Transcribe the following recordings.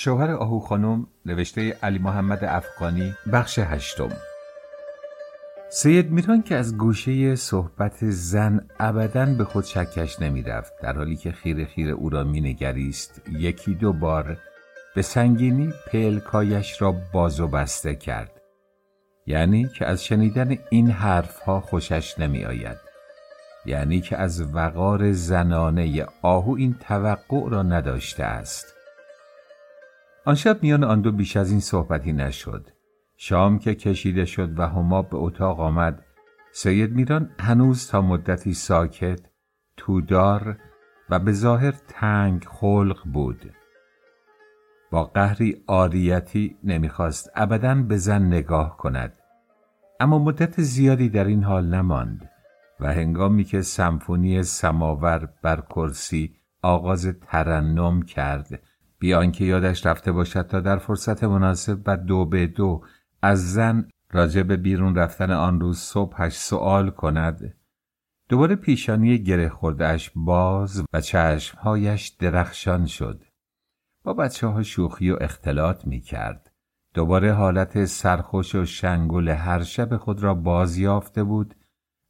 شوهر آهو خانم نوشته علی محمد افغانی بخش هشتم. سید میران که از گوشه صحبت زن ابدا به خود شکش نمی رفت در حالی که خیر خیر او را می نگریست یکی دو بار به سنگینی پلکایش را باز و بسته کرد. یعنی که از شنیدن این حرفها خوشش نمی آید یعنی که از وقار زنانه آهو این توقع را نداشته است. آن شب میان آن دو بیش از این صحبتی نشد. شام که کشیده شد و هما به اتاق آمد سید میران هنوز تا مدتی ساکت تودار و به ظاهر تنگ خلق بود. با قهری آریتی نمی‌خواست ابدا به زن نگاه کند. اما مدت زیادی در این حال نماند و هنگامی که سمفونی سماور بر کرسی آغاز ترنم کرد بیان که یادش رفته باشد تا در فرصت مناسب و دو به دو از زن راجع به بیرون رفتن آن روز صبحش سوال کند. دوباره پیشانی گره خوردهش باز و چشمهایش درخشان شد. با بچه ها شوخی و اختلاط می کرد دوباره حالت سرخوش و شنگل هر شب خود را باز یافته بود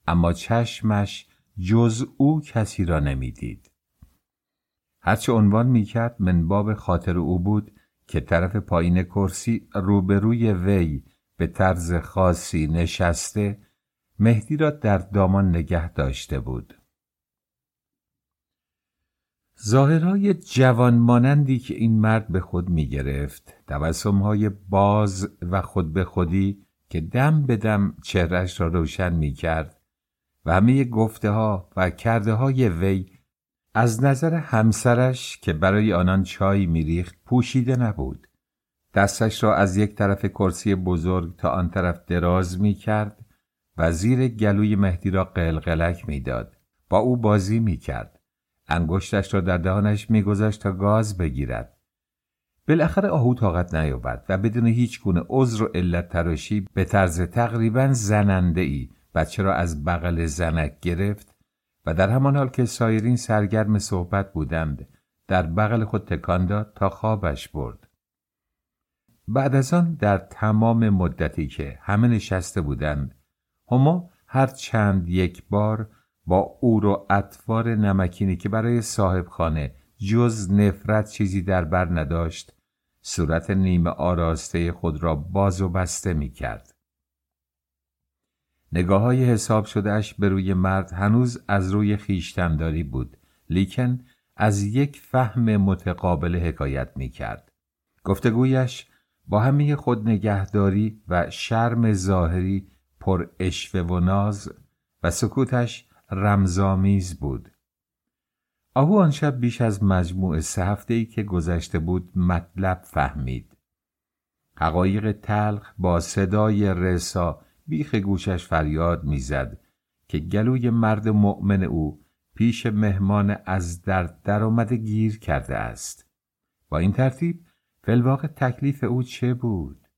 اما چشمش جز او کسی را نمی‌دید. هرچه عنوان می‌کرد منباب خاطر او بود که طرف پایین کرسی روبروی وی به طرز خاصی نشسته مهدی را در دامان نگه داشته بود. ظاهرهای جوان مانندی که این مرد به خود می گرفت های باز و خود به خودی که دم به دم چهرش را روشن می کرد و همه گفته ها و کرده های وی از نظر همسرش که برای آنان چای میریخت پوشیده نبود دستش را از یک طرف کرسی بزرگ تا آن طرف دراز می کرد و زیر گلوی مهدی را قلقلک می‌داد. با او بازی می کرد. انگشتش را در دهانش میگذاشت تا گاز بگیرد. بالاخره آهو طاقت نیاورد و بدون هیچ گونه عذر و علت تراشی به طرز تقریبا زننده ای بچه را از بغل زنک گرفت و در همان حال که سایرین سرگرم صحبت بودند در بغل خود تکان داد تا خوابش برد بعد از آن در تمام مدتی که همه نشسته بودند هما هر چند یک بار با او و اطوار نمکینی که برای صاحب خانه جز نفرت چیزی در بر نداشت صورت نیمه آراسته خود را باز و بسته می کرد. نگاه های حساب شدهش به روی مرد هنوز از روی خیشتنداری بود لیکن از یک فهم متقابل حکایت می کرد. گفتگویش با همه خود نگهداری و شرم ظاهری پر اشوه و ناز و سکوتش رمزامیز بود. آهو آن شب بیش از مجموع سه هفته ای که گذشته بود مطلب فهمید. حقایق تلخ با صدای رسا بیخ گوشش فریاد می‌زد که گلوی مرد مؤمن او پیش مهمان از درد درآمده گیر کرده است. با این ترتیب فلواقع تکلیف او چه بود؟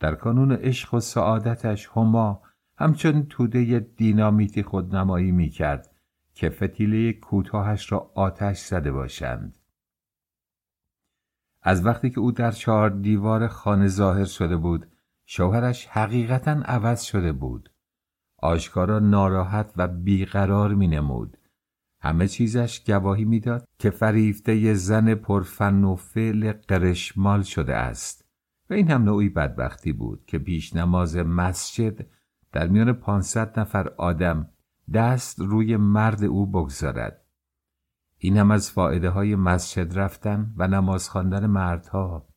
در کانون عشق و سعادتش هما همچون توده دینامیتی خودنمایی می‌کرد که فتیله کوتاهش را آتش زده باشند. از وقتی که او در چهار دیوار خانه ظاهر شده بود شوهرش حقیقتا عوض شده بود. آشکارا ناراحت و بیقرار می نمود همه چیزش گواهی می‌داد که فریفته زن پرفن و فعل قرشمال شده است. و این هم نوعی بدبختی بود که پیش نماز مسجد در میان پانصد نفر آدم دست روی مرد او بگذارد. این هم از فائده های مسجد رفتن و نماز خواندن مردها.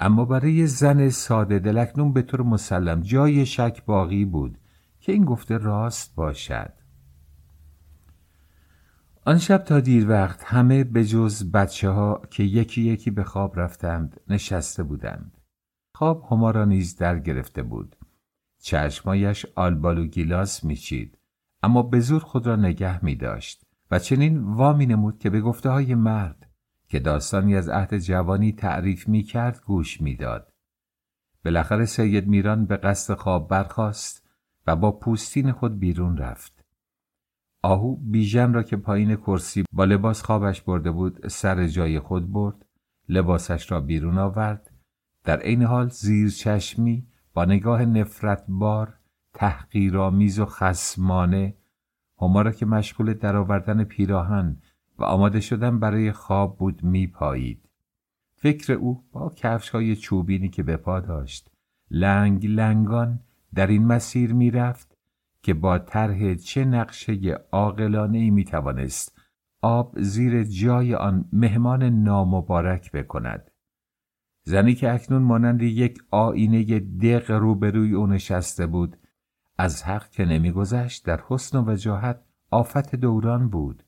اما برای زن ساده دلکنون به طور مسلم جای شک باقی بود که این گفته راست باشد. آن شب تا دیر وقت همه به جز بچه ها که یکی یکی به خواب رفتند نشسته بودند. خواب هما را نیز در گرفته بود. چشمایش آلبال و گیلاس میچید اما به زور خود را نگه می داشت و چنین وامی نمود که به گفته های مرد که داستانی از عهد جوانی تعریف می کرد گوش می‌داد. بالاخره سید میران به قصد خواب برخاست و با پوستین خود بیرون رفت. آهو بیژن را که پایین کرسی با لباس خوابش برده بود سر جای خود برد لباسش را بیرون آورد در عین حال زیر چشمی با نگاه نفرت بار تحقیرآمیز و خسمانه هما را که مشغول درآوردن پیراهن و آماده شدن برای خواب بود میپایید. فکر او با کفش های چوبینی که به پا داشت لنگ لنگان در این مسیر می‌رفت که با طرح چه نقشه عاقلانه ای می‌توانست آب زیر جای آن مهمان نامبارک بکند. زنی که اکنون مانند یک آینه دق روبروی او نشسته بود از حق که نمیگذشت در حسن و وجاهت آفت دوران بود.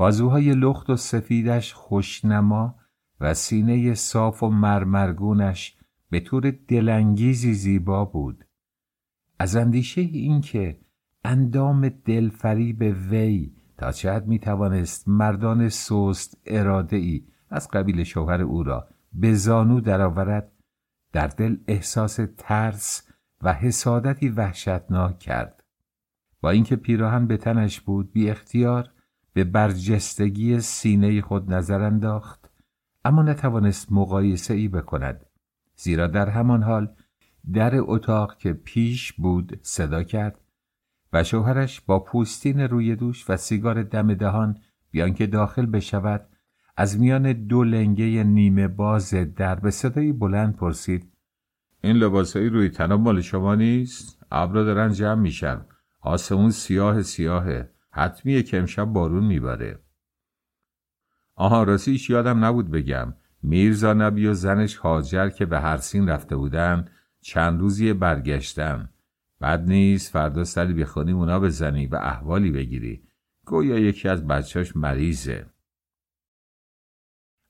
بازوهای لخت و سفیدش خوشنما و سینه صاف و مرمرگونش به طور دلانگیزی زیبا بود. از اندیشه اینکه اندام دلفریب وی تا چه حد می‌توانست مردان سست اراده ای از قبیل شوهر او را به زانو درآورد در دل احساس ترس و حسادتی وحشتناک کرد. با اینکه پیراهن به تنش بود بی اختیار به برجستگی سینه خود نظر انداخت اما نتوانست مقایسه ای بکند زیرا در همان حال در اتاق که پیش بود صدا کرد و شوهرش با پوستین روی دوش و سیگار دم دهان بیان که داخل بشود از میان دو لنگه نیمه باز در به صدای بلند پرسید این لباسایی روی تناب مال شما نیست؟ ابرا دارن جمع میشن. آسمون سیاه سیاهه. حتمیه که امشب بارون می‌بره. آها راستیش یادم نبود بگم. میرزا نبی و زنش هاجر که به هر سین رفته بودن چند روزی برگشتن. بد نیست فردا سری بخونی اونا بزنی و احوالی بگیری. گویا یکی از بچهاش مریضه.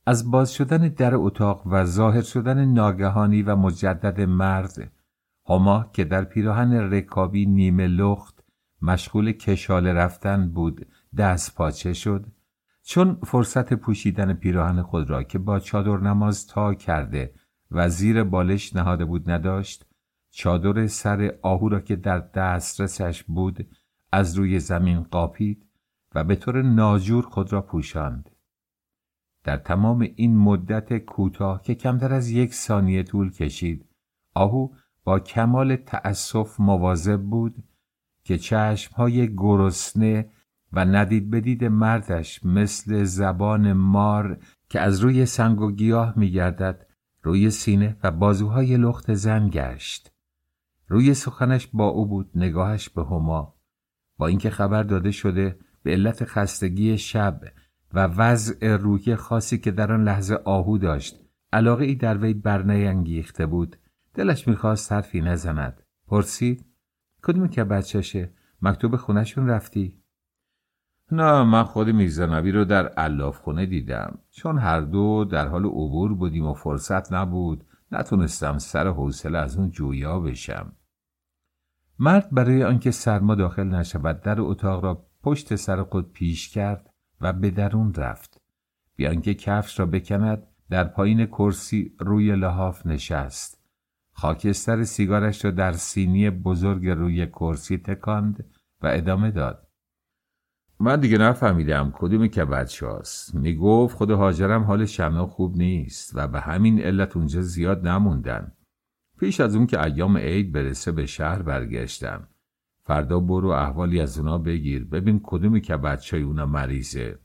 از باز شدن در اتاق و ظاهر شدن ناگهانی و مجدد مرد هما که در پیراهن رکابی نیمه لخت مشغول کشاله رفتن بود. دست پاچه شد. چون فرصت پوشیدن پیراهن خود را که با چادر نماز تا کرده و زیر بالش نهاده بود نداشت چادر سر آهو را که در دسترسش بود از روی زمین قاپید و به طور ناجور خود را پوشاند. در تمام این مدت کوتاه که کمتر از یک ثانیه طول کشید آهو با کمال تأسف مواظب بود که چشمهای گرسنه و ندید بدید مردش مثل زبان مار که از روی سنگ و گیاه میگردد روی سینه و بازوهای لخت زن گشت. روی سخنش با او بود نگاهش به هما. با اینکه خبر داده شده به علت خستگی شب و وضع روحی خاصی که در آن لحظه آهو داشت علاقه ای در وی برنیانگیخته بود دلش می‌خواست حرفی نزند. پرسید کدومی که بچهشه؟ مکتوب خونشون رفتی؟ نه من خود میرزنبی رو در علاف خونه دیدم. چون هر دو در حال عبور بودیم و فرصت نبود. نتونستم سر حوصله از اون جویا بشم. مرد برای آنکه سرما داخل نشود در اتاق را پشت سر خود پیش کرد و به درون رفت. بیان که کفش را بکند در پایین کرسی روی لحاف نشست. خاکستر سیگارش را در سینی بزرگ روی کرسی تکاند و ادامه داد. من دیگه نفهمیدم کدومی که بچه هاست می‌گفت خود حاجرم حال شمنا خوب نیست و به همین علت اونجا زیاد نموندن پیش از اون که ایام عید برسه به شهر برگشتم. فردا برو احوالی از اونا بگیر. ببین کدومی که بچه های اونا مریضه.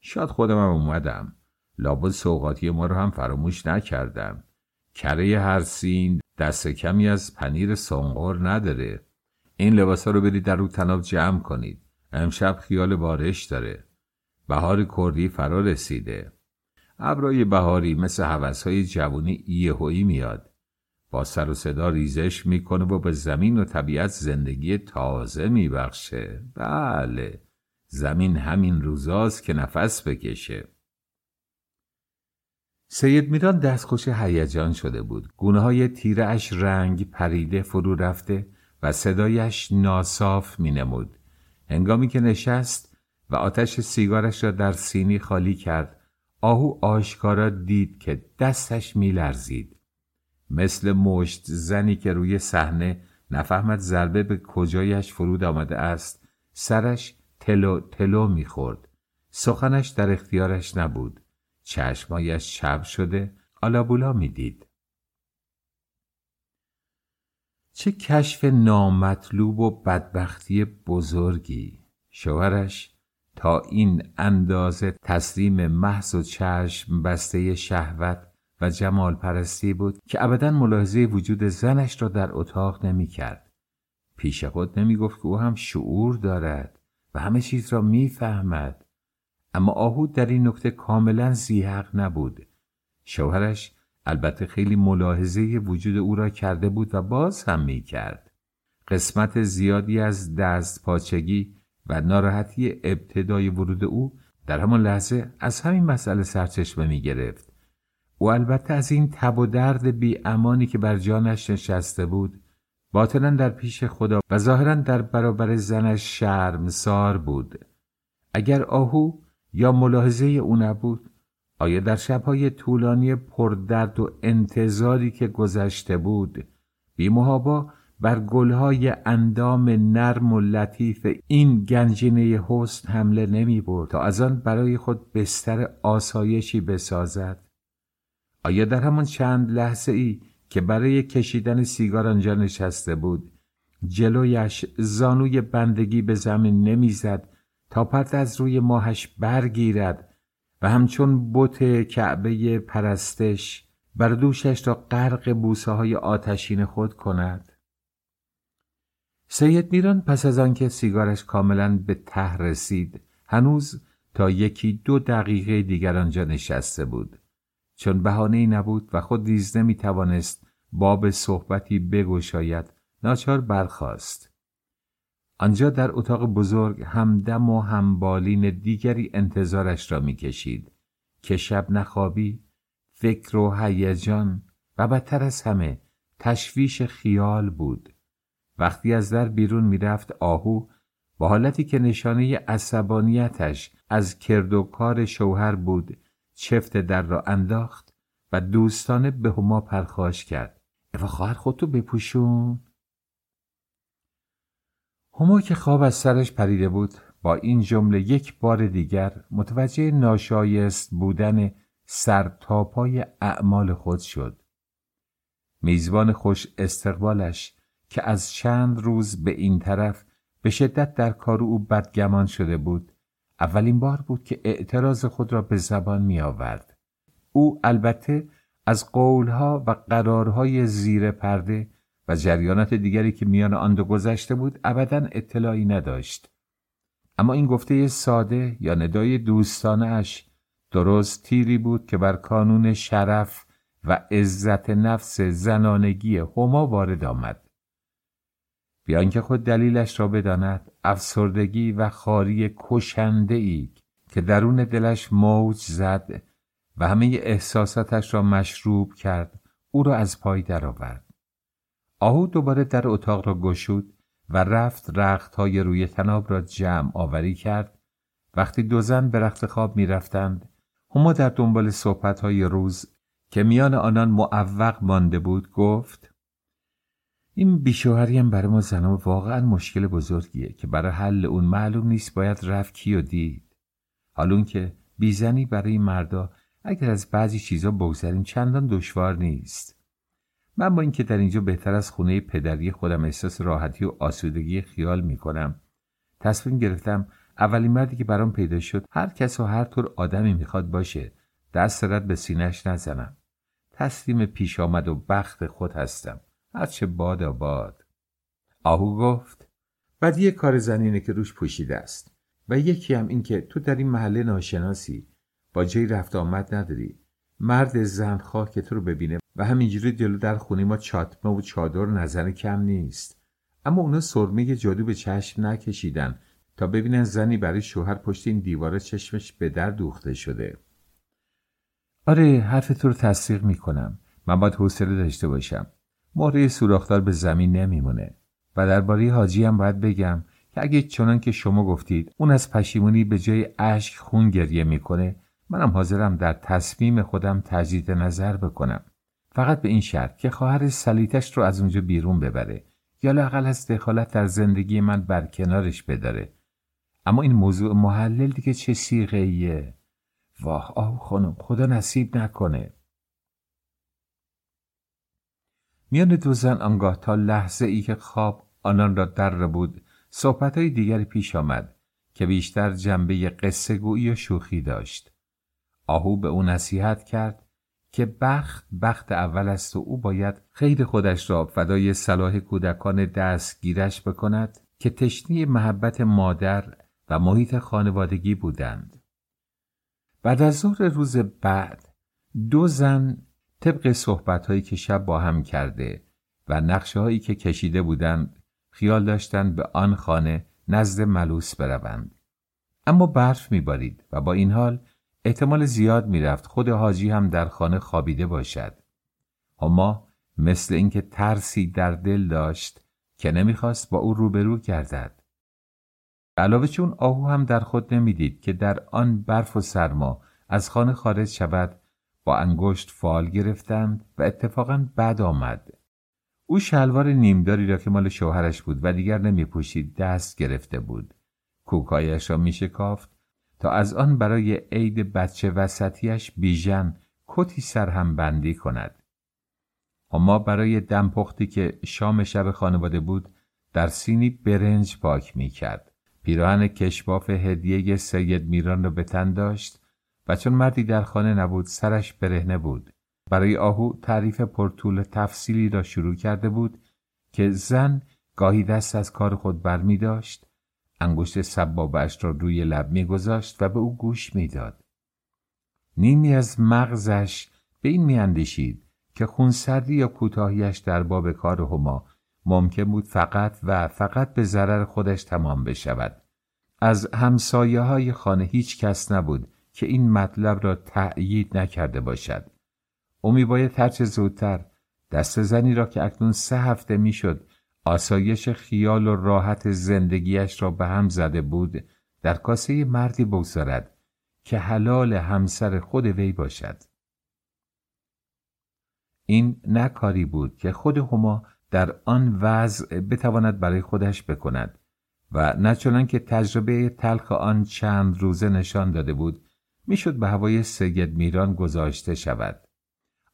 شاید خودم هم اومدم. لابد سوقاتی ما رو هم فراموش نکردم. کره هر سین دست کمی از پنیر سنگور نداره. این لباسا رو برید در رو تناب جمع کنید. امشب خیال بارش داره. بهار کردی فرا رسیده. ابرای بهاری مثل حوثهای جوانی یهویی میاد. با سر و صدا ریزش می‌کنه و به زمین و طبیعت زندگی تازه میبخشه. بله زمین همین روزاست که نفس بکشه. سید میران دستخوش هیجان شده بود گونه های تیره اش رنگ پریده فرو رفته و صدایش ناصاف می نمود. هنگامی که نشست و آتش سیگارش را در سینی خالی کرد آهو آشکارا دید که دستش می لرزید. مثل مشت زنی که روی صحنه نفهمد ضربه به کجایش فرود آمده است سرش تلو تلو می‌خورد سخنش در اختیارش نبود چشمایش چپ شده آلابولا می‌دید چه کشف نامطلوب و بدبختی بزرگی شوهرش تا این اندازه تسلیم محض و چشم بسته شهوت و جمال پرستی بود که ابدا ملاحظه وجود زنش را در اتاق نمی کرد. پیش خود نمی گفت که او هم شعور دارد و همه چیز را می‌فهمد. اما آهود در این نکته کاملا زیحق نبود. شوهرش البته خیلی ملاحظه وجود او را کرده بود و باز هم می کرد. قسمت زیادی از دست پاچگی و ناراحتی ابتدای ورود او در همان لحظه از همین مسئله سرچشمه می گرفت. او البته از این تب و درد بی امانی که بر جانش نشسته بود باطنا در پیش خدا و ظاهرا در برابر زنش شرمسار بود. اگر آهو یا ملاحظه او نبود؟ آیا در شبهای طولانی پردرد و انتظاری که گذشته بود بیمهابا بر گلهای اندام نرم و لطیف این گنجینه حسن حمله نمی برد تا از آن برای خود بستر آسایشی بسازد؟ آیا در همان چند لحظه ای که برای کشیدن سیگار آنجا نشسته بود جلویش زانوی بندگی به زمین نمی‌زد تا پرت از روی ماهش برگیرد و همچون بت کعبه پرستش بر دوشش را غرق بوسه های آتشین خود کند. سید میران پس از آنکه سیگارش کاملا به ته رسید هنوز تا یکی دو دقیقه دیگر آنجا نشسته بود. چون بهانه ای نبود و خود نیز نمی توانست باب صحبتی بگشاید ناچار برخاست. آنجا در اتاق بزرگ همدم و همبالین دیگری انتظارش را می‌کشید که شب نخوابی فکر و هیجان و بدتر از همه تشویش خیال بود. وقتی از در بیرون می‌رفت آهو با حالتی که نشانه عصبانیتش از کرد و کار شوهر بود چفت در را انداخت و دوستانه به هما پرخاش کرد. اوا خواهر خودتو بپوشون. هما که خواب از سرش پریده بود با این جمله یک بار دیگر متوجه ناشایست بودن سرتاپای اعمال خود شد میزبان خوش استقبالش که از چند روز به این طرف به شدت در کار او بدگمان شده بود اولین بار بود که اعتراض خود را به زبان می آورد. او البته از قولها و قرارهای زیر پرده و جریانات دیگری که میان آن دو گذشته بود ابدا اطلاعی نداشت. اما این گفته ساده یا ندای دوستانه اش درست تیری بود که بر کانون شرف و عزت نفس زنانگی هما وارد آمد. بیان که خود دلیلش را بداند افسردگی و خاری کشنده ای که درون دلش موج زد و همه احساساتش را مشروب کرد او را از پای درآورد آهو دوباره در اتاق را گشود و رفت رخت های روی تناب را جمع آوری کرد. وقتی دو زن به رخت خواب می رفتند هما در دنبال صحبت های روز که میان آنان معوق مانده بود گفت این بیشوهری هم برای ما زنان واقعا مشکل بزرگیه که برای حل اون معلوم نیست باید رفت کیو دید. حالون که بیزنی برای مردا اگر از بعضی چیزا بگذریم چندان دشوار نیست. من با اینکه در اینجا بهتر از خونه پدری خودم احساس راحتی و آسودگی خیال می‌کنم. تصمیم گرفتم اولین مردی که برام پیدا شد هر کس و هر طور آدمی می‌خواد باشه. دست رد به سینش نزنم. تسلیم پیش آمد و بخت خود هستم. هرچه باد باد آهو گفت بعد یه کار زنینه که روش پوشیده است. و یکی هم این که تو در این محله ناشناسی. با جای رفت آمد نداری. مرد زنخواه که تو رو ببینه و همینجوری جلو در خونه ما چاتمه و چادر نظر کم نیست. اما اونا سرمه جادو به چشم نکشیدن تا ببینن زنی برای شوهر پشت این دیواره چشمش به در دوخته شده. آره حرف تو رو تصدیق می‌کنم. من باید حوصله داشته باشم. مهره سوراخدار به زمین نمیمونه. و درباره حاجی هم باید بگم که اگه چنان که شما گفتید اون از پشیمونی به جای اشک خون گریه می‌کنه منم حاضرم در تصمیم خودم تجدید نظر بکنم. فقط به این شرط که خواهر سلیتش رو از اونجا بیرون ببره یا لاقل از دخالت در زندگی من بر کنارش بداره. اما این موضوع محلل دیگه چه سیغه واه آه خانم خدا نصیب نکنه. میان دو زن آنگاه تا لحظه ای که خواب آنان را در بود صحبت های دیگری پیش آمد که بیشتر جنبه قصه گویی و شوخی داشت. آهو به او نصیحت کرد که بخت بخت اول است و او باید خیر خودش را فدای صلاح کودکان دستگیرش بکند که تشنی محبت مادر و محیط خانوادگی بودند. بعد از ظهر روز بعد دو زن طبق صحبت که شب با هم کرده و نقشه هایی که کشیده بودند خیال داشتند به آن خانه نزد ملوس بروند. اما برف میبارید و با این حال احتمال زیاد می‌رفت خود حاجی هم در خانه خوابیده باشد. اما مثل اینکه ترسی در دل داشت که نمی‌خواست با او روبرو گردد. علاوه چون آهو هم در خود نمی‌دید که در آن برف و سرما از خانه خارج شود با انگشت فال گرفتند و اتفاقا بد آمد. او شلوار نیمداری را که مال شوهرش بود و دیگر نمی پوشید دست گرفته بود. کوکایش را می شکافت تا از آن برای عید بچه وسطیش بیژن کتی سرهم بندی کند. اما برای دمپختی که شام شب خانواده بود در سینی برنج پاک می کرد. پیراهن کشباف هدیه سید میران را به تن داشت و چون مردی در خانه نبود سرش برهنه بود. برای آهو تعریف پرطول تفصیلی را شروع کرده بود که زن گاهی دست از کار خود بر می داشت انگشت سبابش را روی لب میگذاشت و به او گوش می‌داد. نیمی از مغزش به این میاندیشید که خونسردی یا کوتاهیش در باب کار هما ممکن بود فقط و فقط به ضرر خودش تمام بشود. از همسایه های خانه هیچ کس نبود که این مطلب را تأیید نکرده باشد. او میباید هرچه زودتر دست زنی را که اکنون سه هفته می‌شد آسایش خیال و راحت زندگیش را به هم زده بود در کاسه مردی بگذارد که حلال همسر خود وی باشد. این نه کاری بود که خود هما در آن وضع بتواند برای خودش بکند و نه چنان که تجربه تلخ آن چند روزه نشان داده بود می‌شد به هوای سید میران گذاشته شود.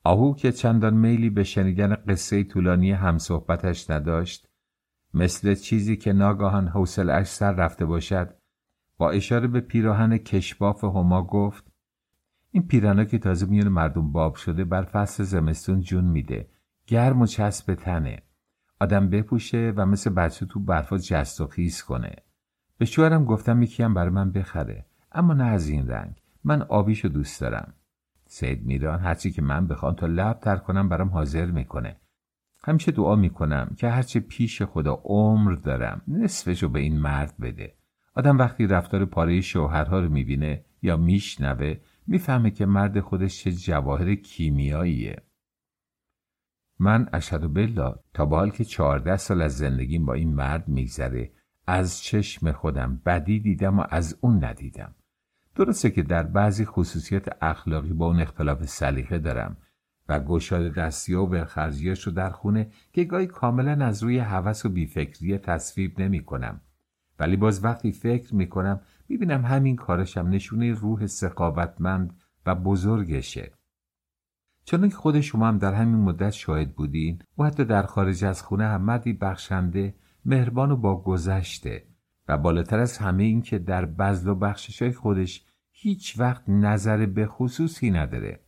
آهو که چندان میلی به شنیدن قصه طولانی همصحبتش نداشت مثل چیزی که ناگاهان حوصلش سر رفته باشد با اشاره به پیراهن کشباف هما گفت این پیرانا که تازه میون مردم باب شده بر فصل زمستون جون میده. گرم و چسب تنه. آدم بپوشه و مثل بچه تو برفا جست و خیز کنه. به شوهرم گفتم یکیم برای من بخره. اما نه از این رنگ. من آبیشو دوست دارم. سید میران هرچی که من بخوام تا لب تر کنم برام حاضر می‌کنه. همیشه دعا می‌کنم که هرچه پیش خدا عمر دارم نصفشو به این مرد بده. آدم وقتی رفتار پاره شوهرها رو می‌بینه یا میشنوه می‌فهمه که مرد خودش چه جواهر کیمیاییه. من اشهد بالله تا با حال که چهارده سال از زندگیم با این مرد میگذره. از چشم خودم بدی دیدم و از اون ندیدم. درسته که در بعضی خصوصیت اخلاقی با اون اختلاف سلیقه دارم و گشاد دستی و ولخرجیاش رو در خونه که گاهی کاملا از روی هوس و بیفکری تصویب نمی کنم. ولی باز وقتی فکر می کنم می بینم همین کارشم نشونه روح سقاوتمند و بزرگشه. چون که خود شما هم در همین مدت شاهد بودین و حتی در خارج از خونه هم مردی بخشنده مهربان و با گذشته و بالاتر از همه این که در بزل و بخشش خودش هیچ وقت نظر به خصوصی نداره.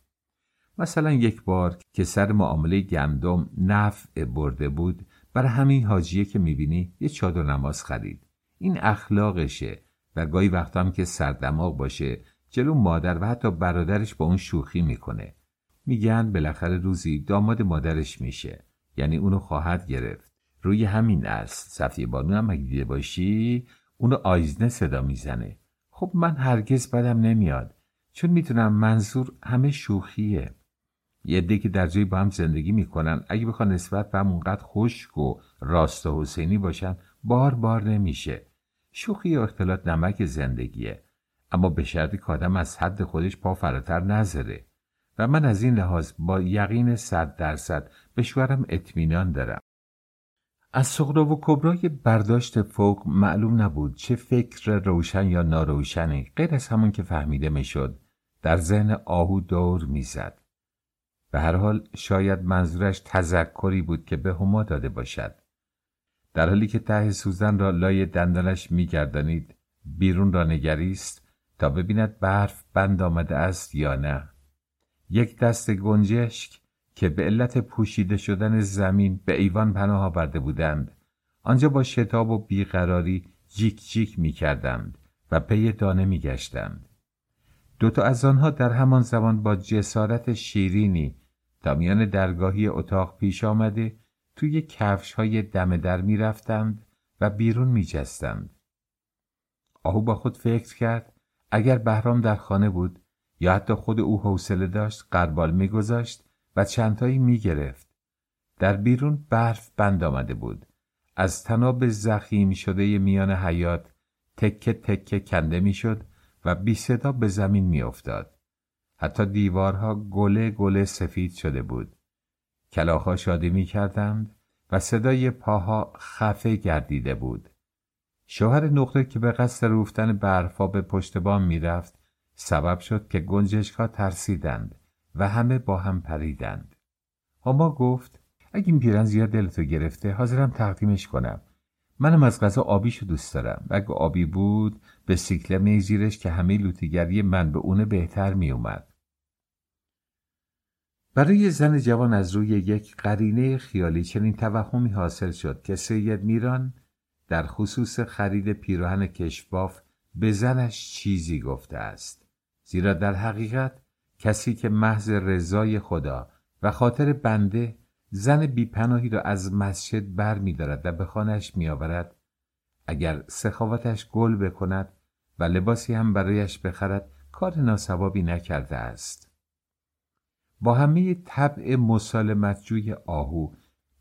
مثلا یک بار که سر معامله گندم نفع برده بود برای همین حاجیه که می‌بینی یه چادر نماز خرید. این اخلاقشه و گاهی وقتا هم که سردماغ باشه جلو مادر و حتی برادرش با اون شوخی می‌کنه. میگن بالاخره روزی داماد مادرش میشه یعنی اونو خواهد گرفت. روی همین است. صفیه بانو هم اگه دیده باشی اونو آیزنه صدا می‌زنه. خب من هرگز بدم نمیاد چون می‌تونم منظور همه شوخیه. یه عده که در جایی با هم زندگی می‌کنن اگه بخوان نسبت به هم اونقدر خشک و راست و حسینی باشن بار بار نمیشه. شوخی و اختلاط نمک زندگیه. اما به شرطی که آدم از حد خودش پا فراتر نذاره و من از این لحاظ با یقین صد درصد به شوهرم اطمینان دارم. از سغرا و کبرای برداشت فوق معلوم نبود چه فکر روشن یا ناروشنی غیر از همون که فهمیده می‌شد. در ذهن آهو دور می‌زد. به هر حال شاید منظورش تذکری بود که به هما داده باشد. در حالی که ته سوزن را لای دندانش میگردانید بیرون را نگریست تا ببیند برف بند آمده است یا نه. یک دست گنجشک که به علت پوشیده شدن زمین به ایوان پناه آورده بودند آنجا با شتاب و بیقراری جیک جیک می کردند و پی دانه می گشتند. دوتا از آنها در همان زمان با جسارت شیرینی تا میان درگاهی اتاق پیش آمده توی کفش های دم در می رفتند و بیرون می جستند. آهو با خود فکر کرد اگر بهرام در خانه بود یا حتی خود او حوصله داشت قربال میگذاشت و چندتایی می‌گرفت. در بیرون برف بند آمده بود. از تناب زخیم شده میان حیات تکه تکه کنده می‌شد و بی صدا به زمین میافتاد. حتی دیوارها گله گله سفید شده بود. کلاخها شادی می‌کردند و صدای پاها خفه گردیده بود. شوهر نقطه که به قصد روفتن برفا به پشت بام می‌رفت سبب شد که گنجشکها ترسیدند. و همه با هم پریدند. هما گفت اگه این پیرن زیاد دلتو گرفته حاضرم تقدیمش کنم. منم از غذا آبیشو دوست دارم. و اگه آبی بود به سیکله میزیرش که همه لوتیگری من به اونه بهتر میومد برای زن جوان از روی یک قرینه خیالی چنین توهمی حاصل شد که سید میران در خصوص خرید پیراهن کشباف به زنش چیزی گفته است. زیرا در حقیقت کسی که محض رضای خدا و خاطر بنده زن بیپناهی را از مسجد بر می دارد و به خانش می آورد اگر سخاوتش گل بکند و لباسی هم برایش بخرد کار ناسوابی نکرده است. با همه طبع مسالمتجوی آهو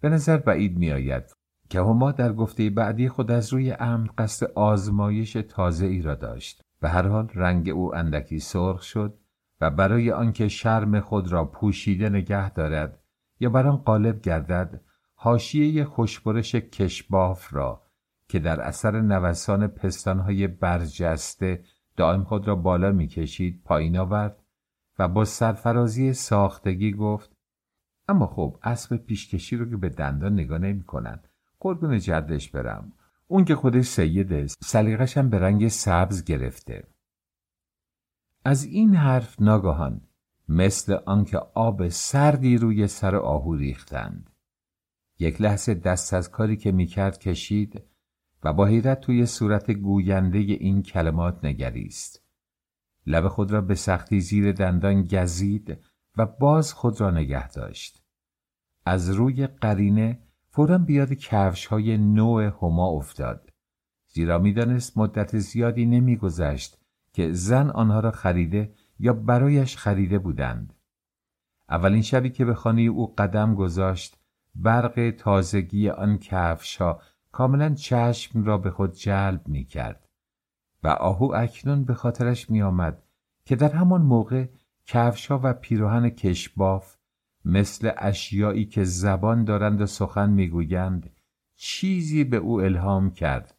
به نظر بعید می آید که هما در گفته بعدی خود از روی امن قصد آزمایش تازه ای را داشت به هر حال رنگ او اندکی سرخ شد و برای آنکه شرم خود را پوشیده نگه دارد یا بر آن غالب گردد حاشیه خوشبرش کشباف را که در اثر نوسان پستانهای برجسته دائم خود را بالا می‌کشید پایین آورد و با سرفرازی ساختگی گفت اما خب اسب پیشکشی رو که به دندان نگاه نمی کنن قربون جدش برم. اون که خودش سیده سلیقش هم به رنگ سبز گرفته. از این حرف ناگهان مثل آنکه آب سردی روی سر آهو ریختند. یک لحظه دست از کاری که می‌کرد کشید و با حیرت توی صورت گوینده این کلمات نگریست. لب خود را به سختی زیر دندان گزید و باز خود را نگه داشت. از روی قرینه فورا بیاد کفش های نوع هما افتاد. زیرا می‌دانست مدت زیادی نمیگذشت که زن آنها را خریده یا برایش خریده بودند. اولین شبی که به خانه او قدم گذاشت برق تازگی آن کفشها کاملا چشم را به خود جلب می کرد و آهو اکنون به خاطرش می آمد که در همان موقع کفشها و پیراهن کشباف مثل اشیایی که زبان دارند و سخن می‌گویند چیزی به او الهام کرد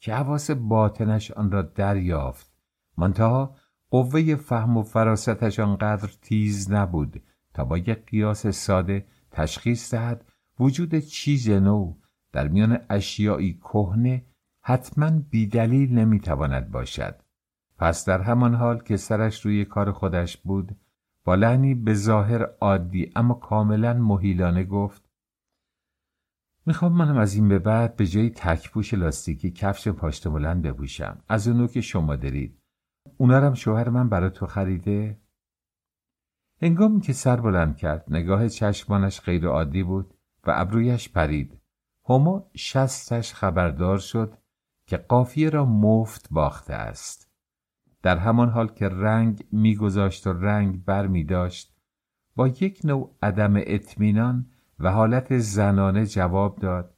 که حواس باطنش آن را دریافت منتها قوه فهم و فراستش آنقدر تیز نبود تا با یک قیاس ساده تشخیص دهد وجود چیز نو در میان اشیایی کهنه حتما بیدلیل نمی‌تواند باشد. پس در همان حال که سرش روی کار خودش بود با لحنی به ظاهر عادی اما کاملا محیلانه گفت می‌خوام منم از این به بعد به جای تکپوش لاستیکی کفش پاشت بلند بپوشم. از اونو که شما دارید. اونارم شوهر من برای تو خریده؟ هنگامی که سر بلند کرد نگاه چشمانش غیر عادی بود و ابرویش پرید. هما شستش خبردار شد که قافیه را مفت باخته است. در همان حال که رنگ میگذاشت و رنگ بر می داشت با یک نوع عدم اطمینان و حالت زنانه جواب داد.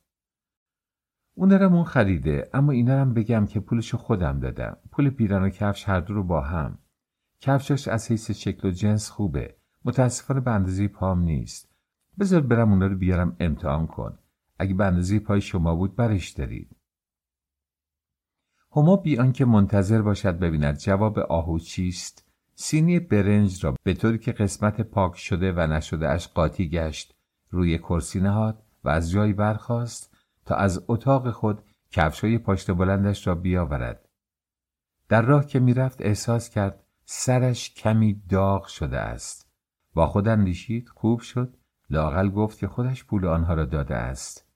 اون دارم اون خریده اما اینا هم بگم که پولشو خودم دادم. پول پیران و کفش هر دو رو با هم. کفشش از حیث شکل و جنس خوبه. متاسفانه به اندازه پام نیست. بذار برم اونا رو بیارم امتحان کن. اگه به اندازه پای شما بود برش دارید. هما بی آنکه منتظر باشد ببیند جواب آهو چیست. سینی برنج را به طوری که قسمت پاک شده و نشده اش قاطی گشت روی کرسی نهاد و از جایی برخاست. تا از اتاق خود کفشای پاشت بلندش را بیاورد. در راه که می‌رفت احساس کرد سرش کمی داغ شده است. با خود اندیشید خوب شد. لاقل گفت که خودش پول آنها را داده است.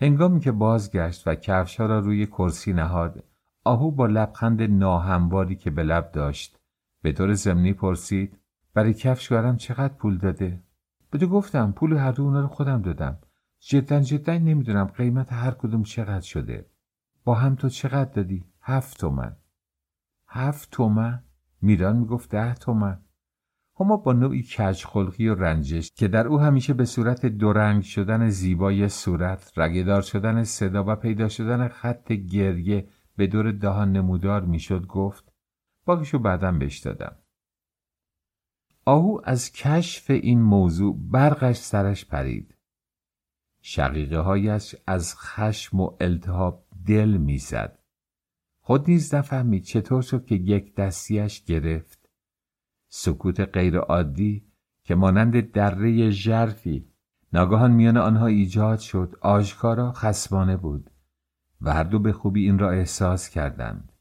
هنگامی که بازگشت و کفشها را روی کرسی نهاد آهو با لبخند ناهمواری که به لب داشت به طور زمینی پرسید برای کفش چقدر پول داده؟ به تو گفتم پول هر دو اونا رو خودم دادم. جدا جدا نمی‌دونم قیمت هر کدوم چقدر شده. با هم تو چقدر دادی؟ هفت تومن. هفت تومن؟ میران می‌گفت ده تومن. هما با نوعی کجخلقی و رنجش که در او همیشه به صورت دورنگ شدن زیبای صورت رگدار شدن صدا و پیدا شدن خط گریه به دور دهان نمودار می‌شد گفت باقیشو بعدم بهش دادم. آهو از کشف این موضوع برقش سرش پرید. شقیقه هایش از خشم و التهاب دل می‌زد. خود نیز نفهمید چطور شد که یک دستیش گرفت. سکوت غیرعادی که مانند دره ژرفی. ناگهان میان آنها ایجاد شد. آشکارا خسمانه بود و هر دو به خوبی این را احساس کردند.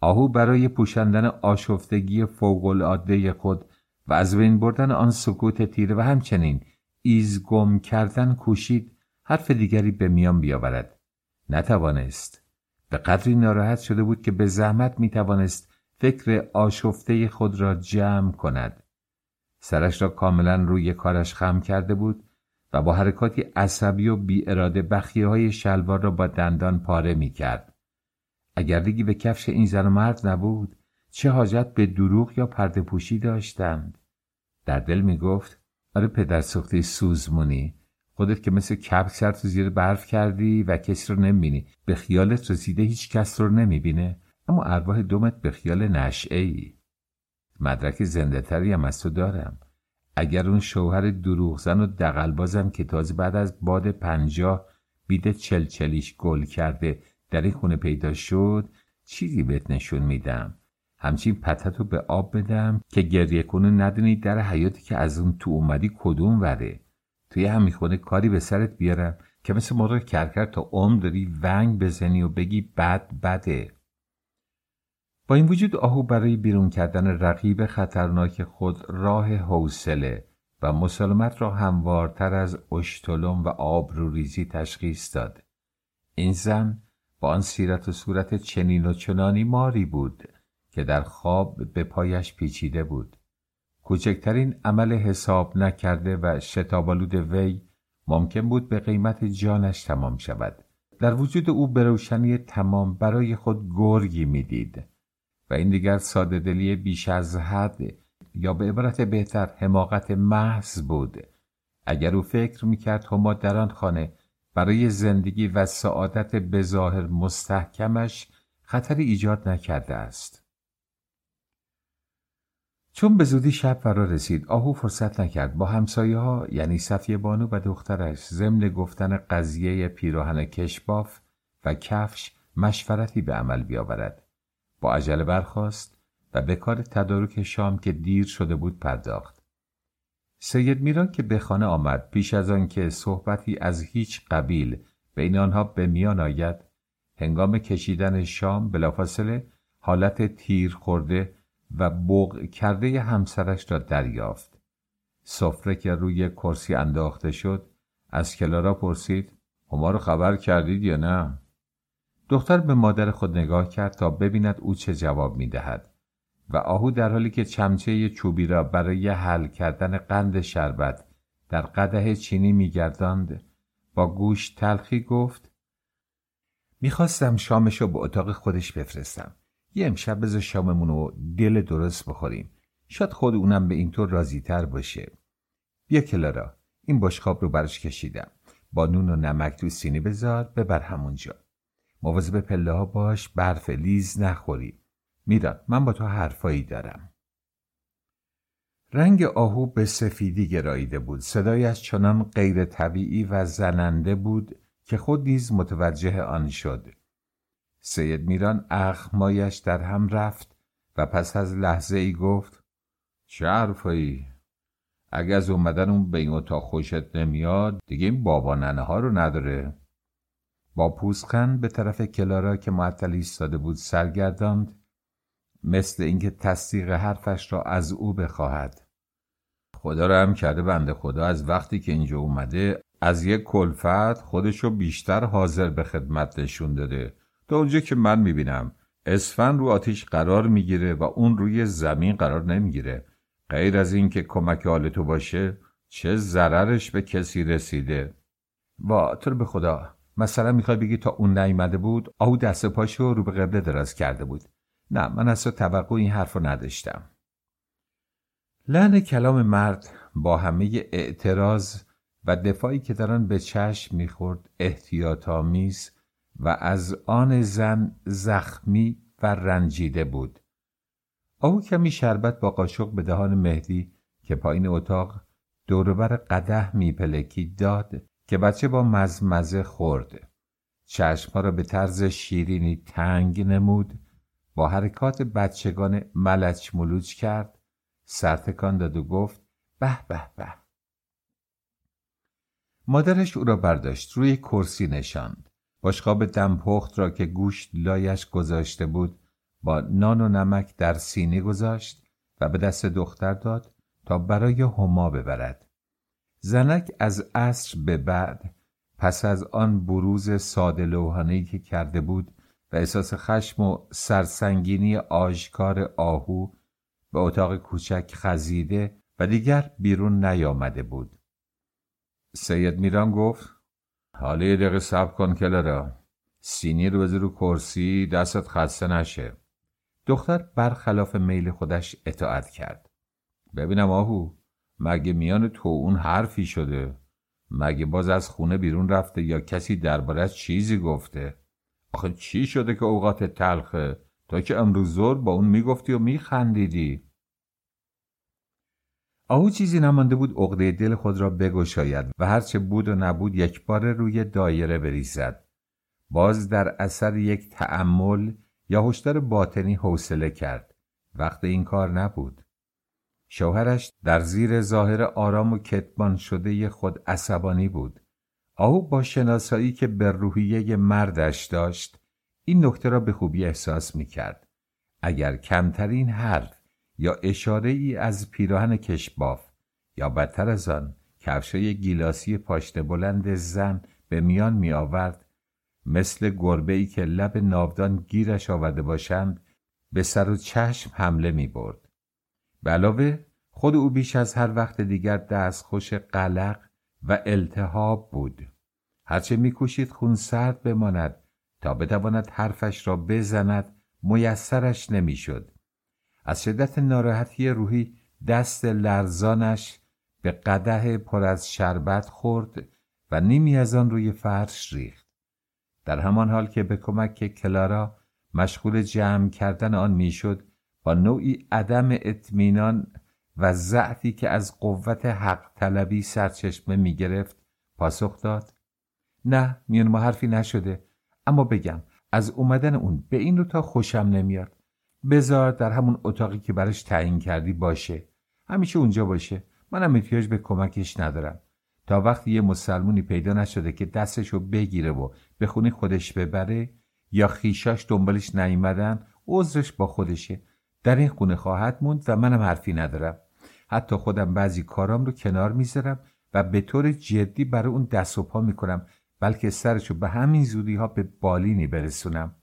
آهو برای پوشاندن آشفتگی فوقالعاده خود و از بین بردن آن سکوت تیره و همچنین ایزگم کردن کوشید حرف دیگری به میان بیاورد. نتوانست. به قدری ناراحت شده بود که به زحمت می‌توانست فکر آشفته خود را جمع کند. سرش را کاملا روی کارش خم کرده بود و با حرکاتی عصبی و بی اراده بخیه های شلوار را با دندان پاره می کرد. اگر دیگی به کفش این زن و مرد نبود چه حاجت به دروغ یا پرده پوشی داشتند؟ در دل می گفت آره پدر سخته سوزمونی. خودت که مثل کپ سر تو زیر برف کردی و کسی رو نمی‌بینی. به خیالت رسیده هیچ کس رو نمی‌بینه. اما ارواح دومت به خیال نشعه ای مدرک زنده تری هم از تو دارم. اگر اون شوهر دروغزن و دقلبازم که تازه بعد از باد پنجاه بیده چلچلیش گل کرده در این خونه پیدا شد چیزی بهت نشون میدم. همچین پتت رو به آب بدم که گریه کنه ندونی در حیاتی که از اون تو اومدی کدوم وره. توی همین خونه کاری به سرت بیارم که مثل مرغ کرکر تا عمر داری ونگ بزنی و بگی بد بده. با این وجود آهو برای بیرون کردن رقیب خطرناک خود راه حوصله و مسالمت را هموارتر از اشتلم و آبروریزی تشخیص داد. این زن با آن سیرت و صورت چنین و چنانی ماری بود. که در خواب به پایش پیچیده بود. کوچکترین عمل حساب نکرده و شتابالود وی ممکن بود به قیمت جانش تمام شود. در وجود او به روشنی تمام برای خود گرگی می‌دید و این دیگر ساده دلی بیش از حد یا به عبارت بهتر حماقت محض بود. اگر او فکر می‌کرد هما در آن خانه برای زندگی و سعادت بظاهر مستحکمش خطری ایجاد نکرده است. چون به زودی شب فرا رسید آهو فرصت نکرد. با همسایه ها یعنی صفیه بانو و دخترش ضمن گفتن قضیه پیراهن کشباف و کفش مشورتی به عمل بیاورد. با عجله برخاست و به کار تدارک شام که دیر شده بود پرداخت. سید میران که به خانه آمد پیش از آنکه صحبتی از هیچ قبیل بین آنها به میان آید هنگام کشیدن شام بلافاصله حالت تیر خورده و بغ کرده همسرش را دریافت. سفره که روی کرسی انداخته شد از کلارا پرسید هما رو خبر کردید یا نه؟ دختر به مادر خود نگاه کرد تا ببیند او چه جواب می دهد و آهو در حالی که چمچه چوبی را برای حل کردن قند شربت در قده چینی میگرداند با گوش تلخی گفت می‌خواستم شامشو به اتاق خودش بفرستم. یه امشب بذار شاممون رو دل درست بخوریم. شاید خود اونم به اینطور راضی تر باشه. بیا کلارا این بشخاب رو برش کشیدم. با نون و نمک تو سینی بذار ببر همونجا. مواظب پله ها باش برف لیز نخوری. میران من با تو حرفایی دارم. رنگ آهو به سفیدی گراییده بود. صدایش چنان غیر طبیعی و زننده بود که خود نیز متوجه آن شد. سید میران اخمایش در هم رفت و پس از لحظه ای گفت چه حرفایی؟ اگه از اومدن اون به این اتاق خوشت نمیاد دیگه این بابا ننه ها رو نداره. با پوزخند به طرف کلارا که معطل ایستاده بود سرگرداند مثل اینکه تصدیق حرفش را از او بخواهد. خدا را هم کرده بنده خدا از وقتی که اینجا اومده از یک کلفت خودشو بیشتر حاضر به خدمت نشون داده. تا اونجا که من می‌بینم اسفن رو آتیش قرار می‌گیره و اون روی زمین قرار نمی‌گیره. غیر از اینکه کمک حال تو باشه چه ضررش به کسی رسیده؟ و تو به خدا مثلا می‌خوای بگی تا اون نیامده بود آهو دست پاشو رو به قبله دراز کرده بود. نه من تو توقع این حرف رو نداشتم. لحن کلام مرد با همه اعتراض و دفاعی که در آن به چشم می‌خورد احتیاطآمیز و از آن زن زخمی و رنجیده بود. آهو کمی شربت با قاشق به دهان مهدی که پایین اتاق دوربر قده میپلکی داد که بچه با مزمزه خورد. چشمها را به طرز شیرینی تنگ نمود با حرکات بچگان ملچ ملوچ کرد سرتکان داد و گفت به به به. مادرش او را برداشت روی کرسی نشاند. باشقاب دمپخت را که گوشت لایش گذاشته بود با نان و نمک در سینی گذاشت و به دست دختر داد تا برای هما ببرد. زنک از عصر به بعد پس از آن بروز ساده لوحانهی که کرده بود و احساس خشم و سرسنگینی آشکار آهو به اتاق کوچک خزیده و دیگر بیرون نیامده بود. سید میران گفت حالا یه دقیقه سب کن کلارا. سینی رو بذار رو کرسی دستت خسته نشه. دختر برخلاف میل خودش اطاعت کرد. ببینم آهو مگه میان تو اون حرفی شده؟ مگه باز از خونه بیرون رفته یا کسی درباره چیزی گفته؟ آخه چی شده که اوقات تلخه؟ تا که امروز زور با اون می‌گفتی و میخندیدی. آهو چیزی نمانده بود عقده دل خود را بگشاید و هرچه بود و نبود یک بار روی دایره بریزد. باز در اثر یک تأمل یا هشدار باطنی حوصله کرد. وقت این کار نبود. شوهرش در زیر ظاهر آرام و کتمان شده خود عصبانی بود. آهو با شناسایی که به روحیه مردش داشت این نکته را به خوبی احساس می کرد. اگر کمترین حرف یا اشاره ای از پیراهن کشباف یا بدتر از آن کفشای گیلاسی پاشنه بلند زن به میان می آورد مثل گربه ای که لب ناودان گیرش آورده باشند به سر و چشم حمله می برد. علاوه خود او بیش از هر وقت دیگر دستخوش قلق و التهاب بود. هرچه میکوشید خون سرد بماند تا بتواند حرفش را بزند میسرش نمی‌شد. از شدت ناراحتی روحی دست لرزانش به قده پر از شربت خورد و نیمی از آن روی فرش ریخت. در همان حال که به کمک کلارا مشغول جمع کردن آن می‌شد با نوعی عدم اطمینان و ضعفی که از قوت حق طلبی سرچشمه می گرفت پاسخ داد نه میان ما حرفی نشده اما بگم از اومدن اون به این رو تا خوشم نمیاد بذار در همون اتاقی که برش تعیین کردی باشه. همیشه اونجا باشه. منم احتیاج به کمکش ندارم. تا وقتی یه مسلمونی پیدا نشده که دستشو بگیره و به خونه خودش ببره یا خیشاش دنبالش نیومدن عذرش با خودشه. در این خونه خواهد موند و منم حرفی ندارم. حتی خودم بعضی کارام رو کنار می‌ذارم و به طور جدی برای اون دست و پا می‌کنم بلکه سرشو به همین زودی ها به بالینی برسونم.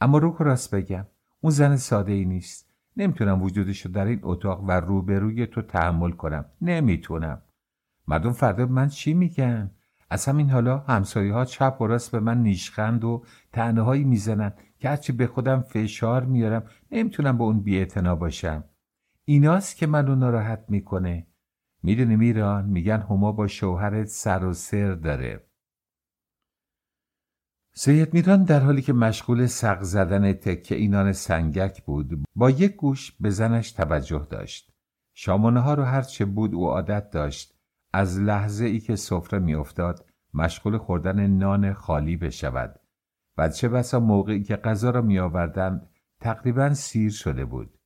اما رو راست بگم اون زن ساده ای نیست. نمی‌تونم وجودش رو در این اتاق و روبروی تو تحمل کنم. نمی‌تونم. مردم فردا من چی میگن؟ از همین حالا همسایه ها چپ و راست به من نیشخند و تنه هایی می‌زنن که هرچی به خودم فشار میارم. نمی‌تونم با اون بیاعتنا باشم. ایناست که منو ناراحت می‌کنه. می‌دونی میران؟ میگن هما با شوهرت سر و سر داره. سید میران در حالی که مشغول سق زدن تکه اینان سنگک بود با یک گوش به زنش توجه داشت. شامانه ها رو هرچه بود او عادت داشت از لحظه ای که سفره میافتاد مشغول خوردن نان خالی بشود. و چه بسا موقعی که غذا را میآوردند تقریبا سیر شده بود.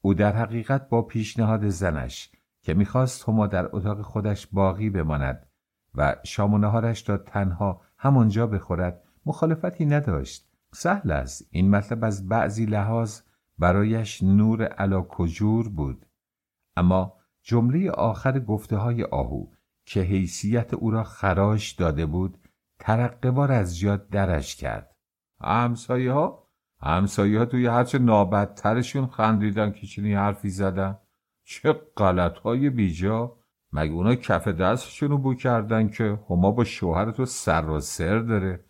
او در حقیقت با پیشنهاد زنش که می‌خواست هما در اتاق خودش باقی بماند و شام و نهارش را تنها همانجا بخورد مخالفتی نداشت. سهل است. این مطلب از بعضی لحاظ برایش نور علا کجور بود. اما جمله آخر گفته های آهو که حیثیت او را خراش داده بود ترقبار از جا درش کرد. همسایه ها همسایه ها توی هرچه نابدترشون خندیدن که چنین حرفی زدن. چه غلط های بیجا. مگه اونا کف دستشونو بو کردن که هما با شوهر تو سر و سر داره؟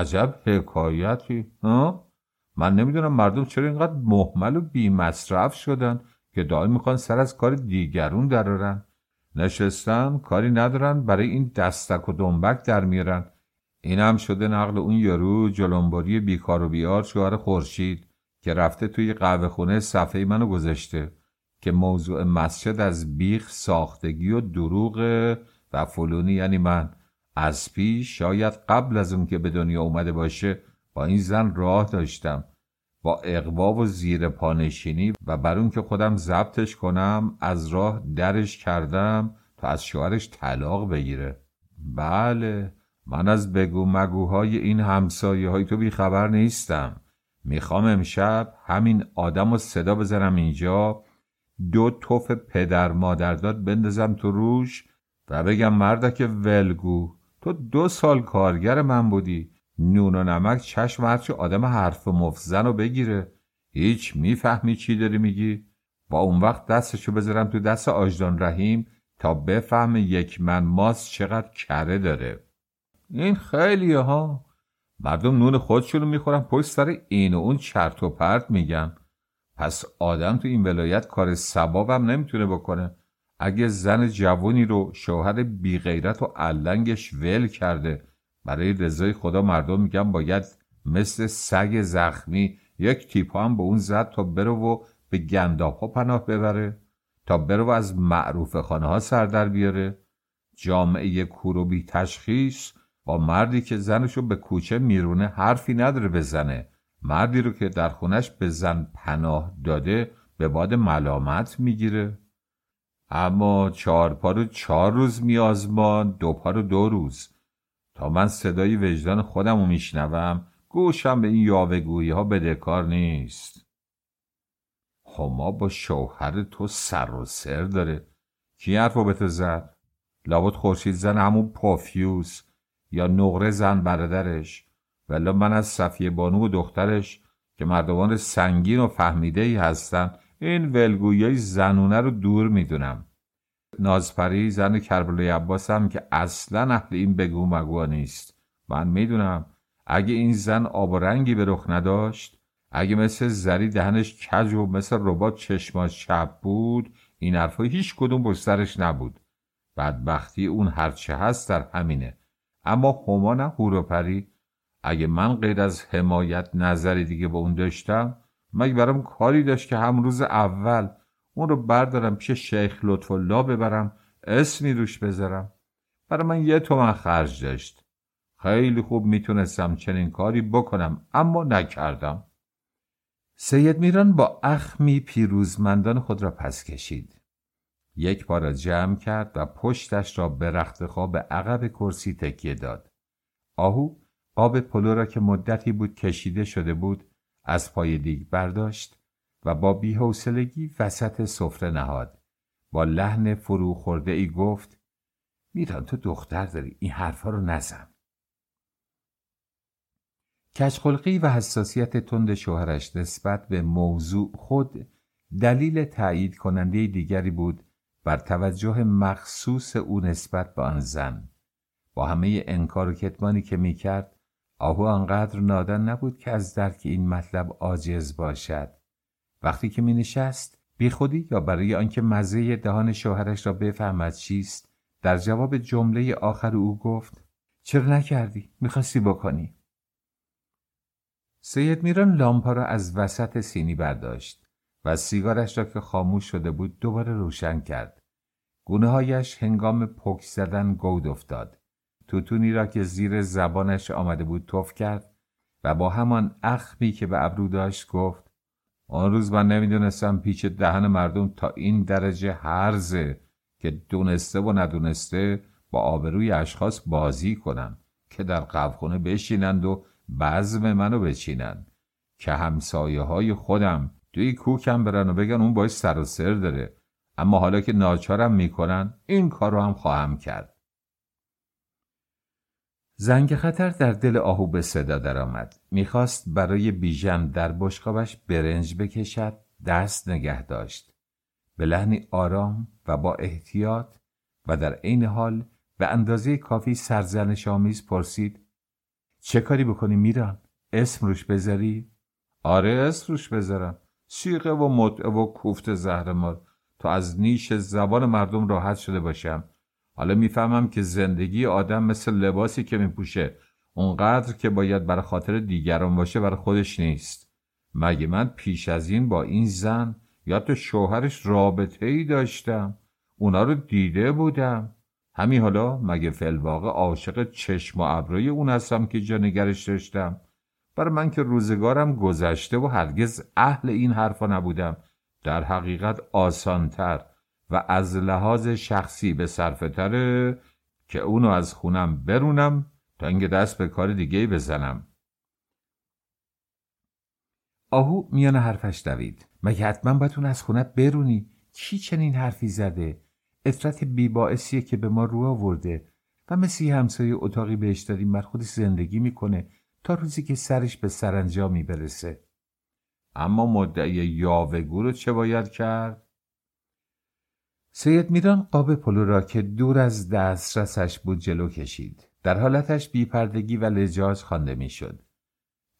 عجب حکایتی ها؟ من نمی‌دونم مردم چرا اینقدر محمل و بی مصرف شدن که دائم می‌خوان سر از کار دیگرون درارن نشستن کاری ندارن برای این دستک و دنبک در میارن. این هم شده نقل اون یارو جلنباری بیکار و بیار شوهر خورشید که رفته توی قهوه خونه صفحه منو گذاشته که موضوع مسجد از بیخ ساختگی و دروغ و فلونی یعنی من. از پیش شاید قبل از اون که به دنیا اومده باشه با این زن راه داشتم. با اقوا و زیر پانشینی و بر اون که خودم ضبطش کنم از راه درش کردم تا از شوهرش طلاق بگیره. بله من از بگو مگوهای این همسایه های تو بیخبر نیستم. می‌خوام امشب همین آدم و صدا بزنم اینجا دو توف پدر مادرداد بندازم تو روش و بگم مردا که ولگو. تو دو سال کارگر من بودی. نون و نمک چشم هرچی آدم حرف مفزن رو بگیره. هیچ می‌فهمی چی داری میگی. با اون وقت دستشو بذارم تو دست آجدان رحیم تا بفهم یک من ماست چقدر کره داره. این خیلیه ها. مردم نون خودشونو می‌خورن پشت سر این و اون چرت و پرت میگن. پس آدم تو این ولایت کار سبابم نمی‌تونه بکنه. اگه زن جوانی رو شوهر بیغیرت و علنگش ول کرده برای رضای خدا مردم میگن باید مثل سگ زخمی یک تیپ هم به اون زد تا برو و به گنداب ها پناه ببره تا برو و از معروف خانه ها سر در بیاره. جامعه کوروبی تشخیص با مردی که زنشو به کوچه میرونه حرفی نداره بزنه. مردی رو که در خونش به زن پناه داده به باد ملامت می‌گیره. اما چهار پا رو چهار روز میازمان دو پا رو دو روز. تا من صدای وجدان خودم رو میشنوم گوشم به این یاوهگویی ها بدهکار نیست. هما با شوهر تو سر و سر داره. کی حرف به تو زد؟ لابد خورشید زن همون پافیوس یا نقره زن برادرش. ولی من از صفیه بانو و دخترش که مردمان سنگین و فهمیده ای هستن این ولگویی زنونه رو دور می‌دونم. نازپری زن کربلای عباس هم که اصلا اهل این بگو مگو نیست. من می‌دونم. اگه این زن آب و رنگی به رخ نداشت اگه مثل زری دهنش کج و مثل ربات چشماش چپ بود این حرفا هیچ کدوم بسترش نبود. بدبختی اون هرچه هست در همینه. اما هما نه هوروپری. اگه من غیر از حمایت نظری دیگه به اون داشتم مگه برام کاری داشت که هم روز اول اون رو بردارم پیش شیخ لطف الله ببرم اسمی روش بذارم. برای من یه تومن خرج داشت. خیلی خوب می‌تونستم چنین کاری بکنم اما نکردم. سید میران با اخمی پیروزمندان خود را پس کشید. یک بار جمع کرد و پشتش را به رخت خواب عقب کرسی تکیه داد. آهو آب پلو را که مدتی بود کشیده شده بود از پای دیگ برداشت و با بیحوصلگی وسط سفره نهاد. با لحن فرو خورده ای گفت میران تو دختر داری این حرفها رو نزن. کشخلقی و حساسیت تند شوهرش نسبت به موضوع خود دلیل تایید کننده دیگری بود بر توجه مخصوص او نسبت به آن زن. با همه انکار و کتمانی که می‌کرد آهو آنقدر نادان نبود که از درک این مطلب عاجز باشد وقتی که می نشست بی خودی یا برای آنکه مزه دهان شوهرش را بفهمد چیست در جواب جمله آخر او گفت چرا نکردی؟ می‌خواستی بکنی؟ سید میران لامپا را از وسط سینی برداشت و سیگارش را که خاموش شده بود دوباره روشن کرد. گونه هایش هنگام پک زدن گود افتاد. توتونی را که زیر زبانش آمده بود توف کرد و با همان اخمی که به ابرو داشت گفت آن روز من نمی‌دونستم پیچ دهن مردم تا این درجه هرزه که دونسته و ندونسته با آبروی اشخاص بازی کنن که در قبخونه بشینند و بزم منو بچینند که همسایه های خودم توی کوکم برن و بگن اون باید سر و سر داره. اما حالا که ناچارم می‌کنن این کار رو هم خواهم کرد. زنگ خطر در دل آهو به صدا درآمد. می‌خواست برای بیژن در بشقابش برنج بکشد دست نگه داشت. به لحنی آرام و با احتیاط و در عین حال به اندازه کافی سرزنش آمیز پرسید چه کاری بکنی میران؟ اسم روش بذاری؟ آره اسم روش بذارم. سیقه و مطعه و کوفت زهرمار. تا از نیش زبان مردم راحت شده باشم. حالا می‌فهمم که زندگی آدم مثل لباسی که میپوشه اونقدر که باید برای خاطر دیگران باشه برای خودش نیست. مگه من پیش از این با این زن یا تو شوهرش رابطه ای داشتم؟ اونا رو دیده بودم. همین حالا مگه فلواقع عاشق چشم و ابروی اون هستم که جا نگرش داشتم؟ برای من که روزگارم گذشته و هرگز اهل این حرفا نبودم. در حقیقت آسانتر. و از لحاظ شخصی به صرفه تره که اونو از خونم برونم تا اینکه دست به کار دیگه بزنم. آهو میان حرفش دوید. مگه حتما باید اون از خونت برونی؟ کی چنین حرفی زده؟ اطرت بیباعثیه که به ما رو آورده و مثل یه همسایه اتاقی بهش داریم بر خودش زندگی می‌کنه تا روزی که سرش به سرانجامی برسه. اما مدعی یاوگو رو چه باید کرد؟ سید میران قاب پلو را که دور از دسترسش بود جلو کشید. در حالتش بیپردگی و لجاج خوانده می‌شد.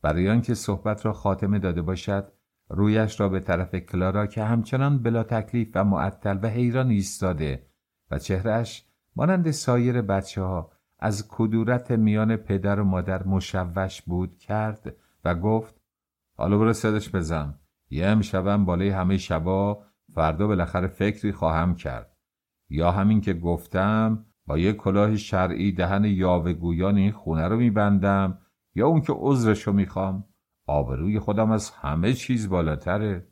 برای آنکه صحبت را خاتمه داده باشد رویش را به طرف کلارا که همچنان بلا تکلیف و معطل و حیران ایستاده و چهرش مانند سایر بچه ها از کدورت میان پدر و مادر مشوش بود کرد و گفت حالا برو صدش بزن. یه امشبم بالای همه شبا فردا بالاخره فکری خواهم کرد. یا همین که گفتم با یه کلاه شرعی دهن یاوهگویان این خونه رو میبندم یا اون که عذرشو می‌خوام؟ آبروی خودم از همه چیز بالاتره.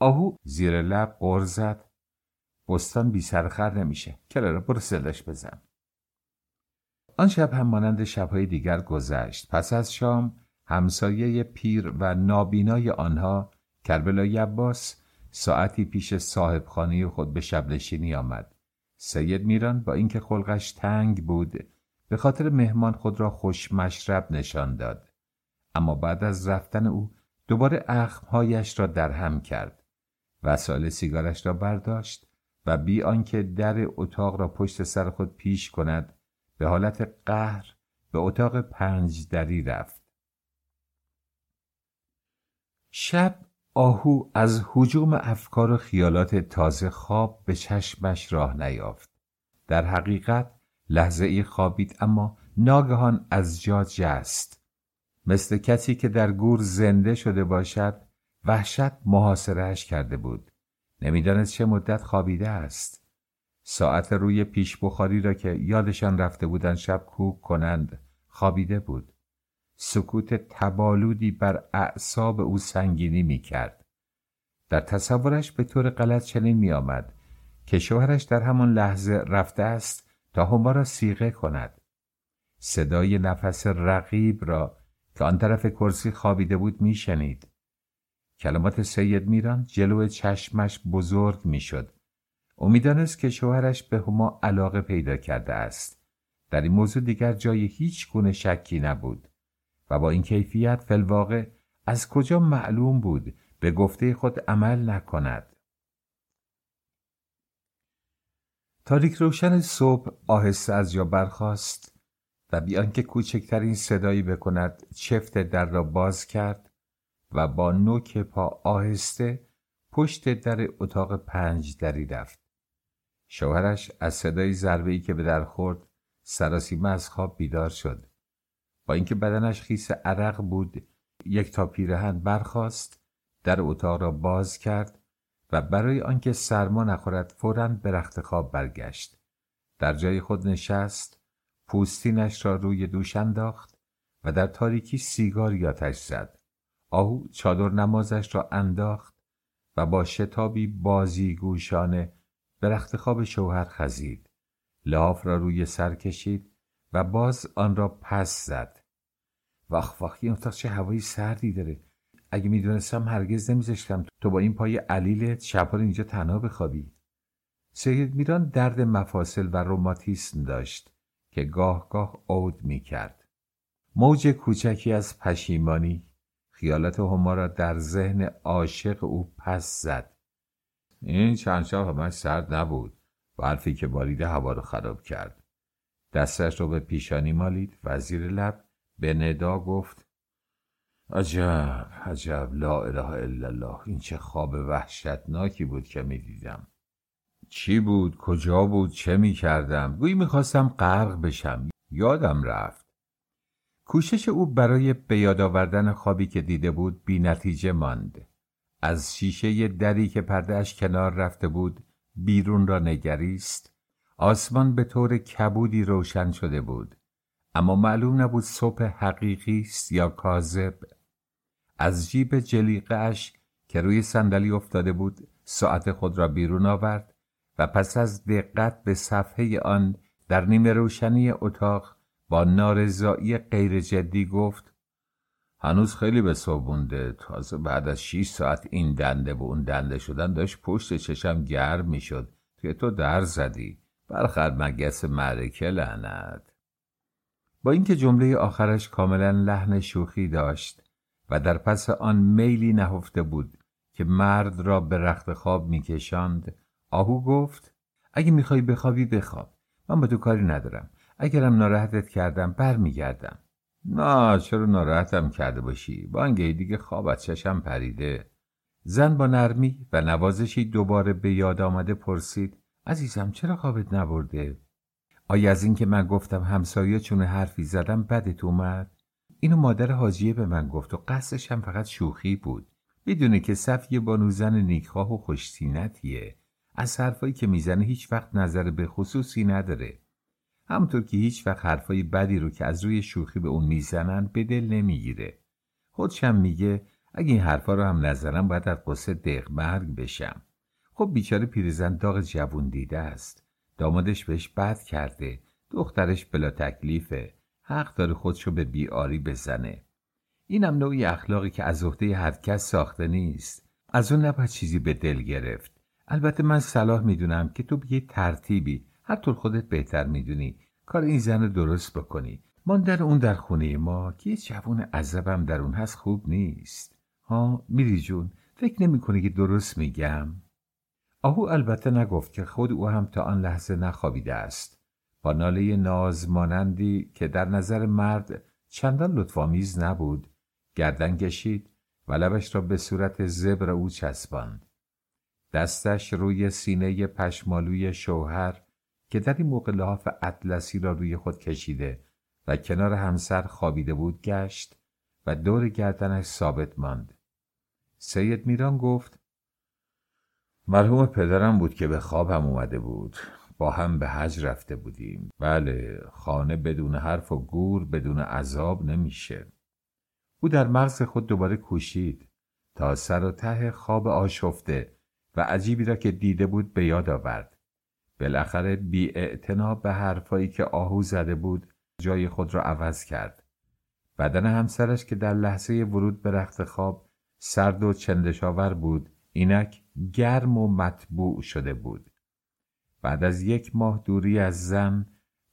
آهو زیر لب قر زد. بستان بی سرخر نمیشه. کلارا برو سلش بزن. آن شب هم مانند شبهای دیگر گذشت. پس از شام همسایه پیر و نابینای آنها کربلای عباس ساعتی پیش صاحب خود به شبنشینی آمد. سید میران با اینکه خلقش تنگ بود به خاطر مهمان خود را خوش مشرب نشان داد. اما بعد از رفتن او دوباره اخمهایش را درهم کرد. وسایل سیگارش را برداشت و بی آنکه در اتاق را پشت سر خود پیش کند به حالت قهر به اتاق پنج دری رفت. شب آهو از حجوم افکار و خیالات تازه خواب به چشمش راه نیافت. در حقیقت لحظه ای خوابید اما ناگهان از جا جست. مثل کسی که در گور زنده شده باشد وحشت محاصرهش کرده بود. نمی‌دانست چه مدت خوابیده است. ساعت روی پیش بخاری را که یادشان رفته بودند شب کوک کنند خوابیده بود. سکوت تبالودی بر اعصاب او سنگینی می کرد. در تصورش به طور غلط چنین می آمد که شوهرش در همان لحظه رفته است تا هما را سیغه کند. صدای نفس رقیب را که آن طرف کرسی خوابیده بود میشنید. کلمات سید میران جلو چشمش بزرگ می‌شد. او می‌دانست که شوهرش به هما علاقه پیدا کرده است. در این موضوع دیگر جای هیچ گونه شکی نبود. و با این کیفیت فلواقع از کجا معلوم بود به گفته خود عمل نکند؟ تاریک روشن صبح آهسته از جا برخاست و بیان که کوچکترین صدایی بکند چفت در را باز کرد و با نوک پا آهسته پشت در اتاق پنج دری رفت. شوهرش از صدای ضربه که به در خورد سراسیمه از خواب بیدار شد. با اینکه بدنش خیس عرق بود یک تا پیرهن برخاست در اتاق را باز کرد و برای آنکه سرما نخورد فورا به رخت خواب برگشت. در جای خود نشست پوستینش را روی دوش انداخت و در تاریکی سیگاری آتش زد. آهو چادر نمازش را انداخت و با شتابی بازیگوشانه به رخت خواب شوهر خزید. لاف را روی سر کشید و باز آن را پس زد. وخ وخ این اتاق چه هوایی سردی داره. اگه می‌دونستم هرگز نمیذاشتم تو با این پای علیلت شبها اینجا تنها بخوابی. سید میران درد مفاصل و روماتیسم داشت که گاه گاه عود می‌کرد. موج کوچکی از پشیمانی خیالات هما را در ذهن عاشق او پس زد. این چند شب همش سرد نبود برفی که بارید هوا رو خراب کرد. دستش رو به پیشانی مالید. و زیر لب به ندا گفت عجب عجب لا اله الا الله. این چه خواب وحشتناکی بود که می‌دیدم. چی بود؟ کجا بود؟ چه می‌کردم؟ گویی می‌خواستم غرق بشم. یادم رفت. کوشش او برای به یاد آوردن خوابی که دیده بود بی نتیجه ماند. از شیشه دری که پردهش کنار رفته بود بیرون را نگریست. آسمان به طور کبودی روشن شده بود اما معلوم نبود صبح حقیقی است یا کاذب. از جیب جلیقهاش که روی صندلی افتاده بود ساعت خود را بیرون آورد و پس از دقت به صفحه آن در نیمه روشنی اتاق با نارضایی غیر جدی گفت هنوز خیلی به صبح تازه بعد از 6 ساعت این دنده و اون دنده شدن داشت پشت چشم گرم می‌شد. که تو در زدی. برخر مگس معرکه لعنت. با اینکه جمله آخرش کاملا لحن شوخی داشت و در پس آن میلی نهفته بود که مرد را به رخت خواب میکشاند آهو گفت اگه می‌خوای بخوابی بخواب. من با تو کاری ندارم. اگرم ناراحتت کردم برمیگردم. نه چرا ناراحتم کرده باشی؟ بانگه دیگه خواب از چشم پریده. زن با نرمی و نوازشی دوباره به یاد آمده پرسید عزیزم چرا خوابت نبرده؟ آیا از اینکه من گفتم همسایه چون حرفی زدم بدت اومد؟ اینو مادر حاجیه به من گفت و قصدش هم فقط شوخی بود. بدونه که صفیه بانو زن نیکخواه و خوشتینتیه از حرفایی که می‌زنه هیچ وقت نظر به خصوصی نداره. همونطور که هیچ وقت حرفای بدی رو که از روی شوخی به اون می‌زنن به دل نمی‌گیره. خودشم میگه اگه این حرفا رو هم نظرم باید از قصه دق مرگ بشم. خب بیچاره پیرزن داغ جوون دیده است. دامادش بهش بد کرده. دخترش بلا تکلیفه. حق داره خودشو به بیاری بزنه. اینم نوعی اخلاقی که از عهده هر کس ساخته نیست. از اون نباید چیزی به دل گرفت. البته من صلاح می‌دونم که تو به ترتیبی. هر طور خودت بهتر می‌دونی. کار این زن درست بکنی. ماندن اون در خونه ما که یه جوون عذبم در اون هست خوب نیست. ها میری جون فکر نمی که درست میگم؟ آهو البته نگفت که خود او هم تا آن لحظه نخوابیده است. با ناله نازمانندی که در نظر مرد چندان لطفامیز نبود گردن کشید و لبش را به صورت زبر او چسباند. دستش روی سینه پشمالوی شوهر که در این موقع لحاف اطلسی را روی خود کشیده و کنار همسر خوابیده بود گشت و دور گردنش ثابت ماند. سید میران گفت مرحوم پدرم بود که به خوابم اومده بود. با هم به حج رفته بودیم. بله خانه بدون حرف و گور بدون عذاب نمیشه. او در مغز خود دوباره کوشید. تا سر و ته خواب آشفته و عجیبی را که دیده بود به یاد آورد. بالاخره بی به حرفایی که آهو زده بود جای خود را عوض کرد. بدن همسرش که در لحظه ورود به رخت خواب سرد و چندشاور بود اینک گرم و مطبوع شده بود. بعد از یک ماه دوری از زن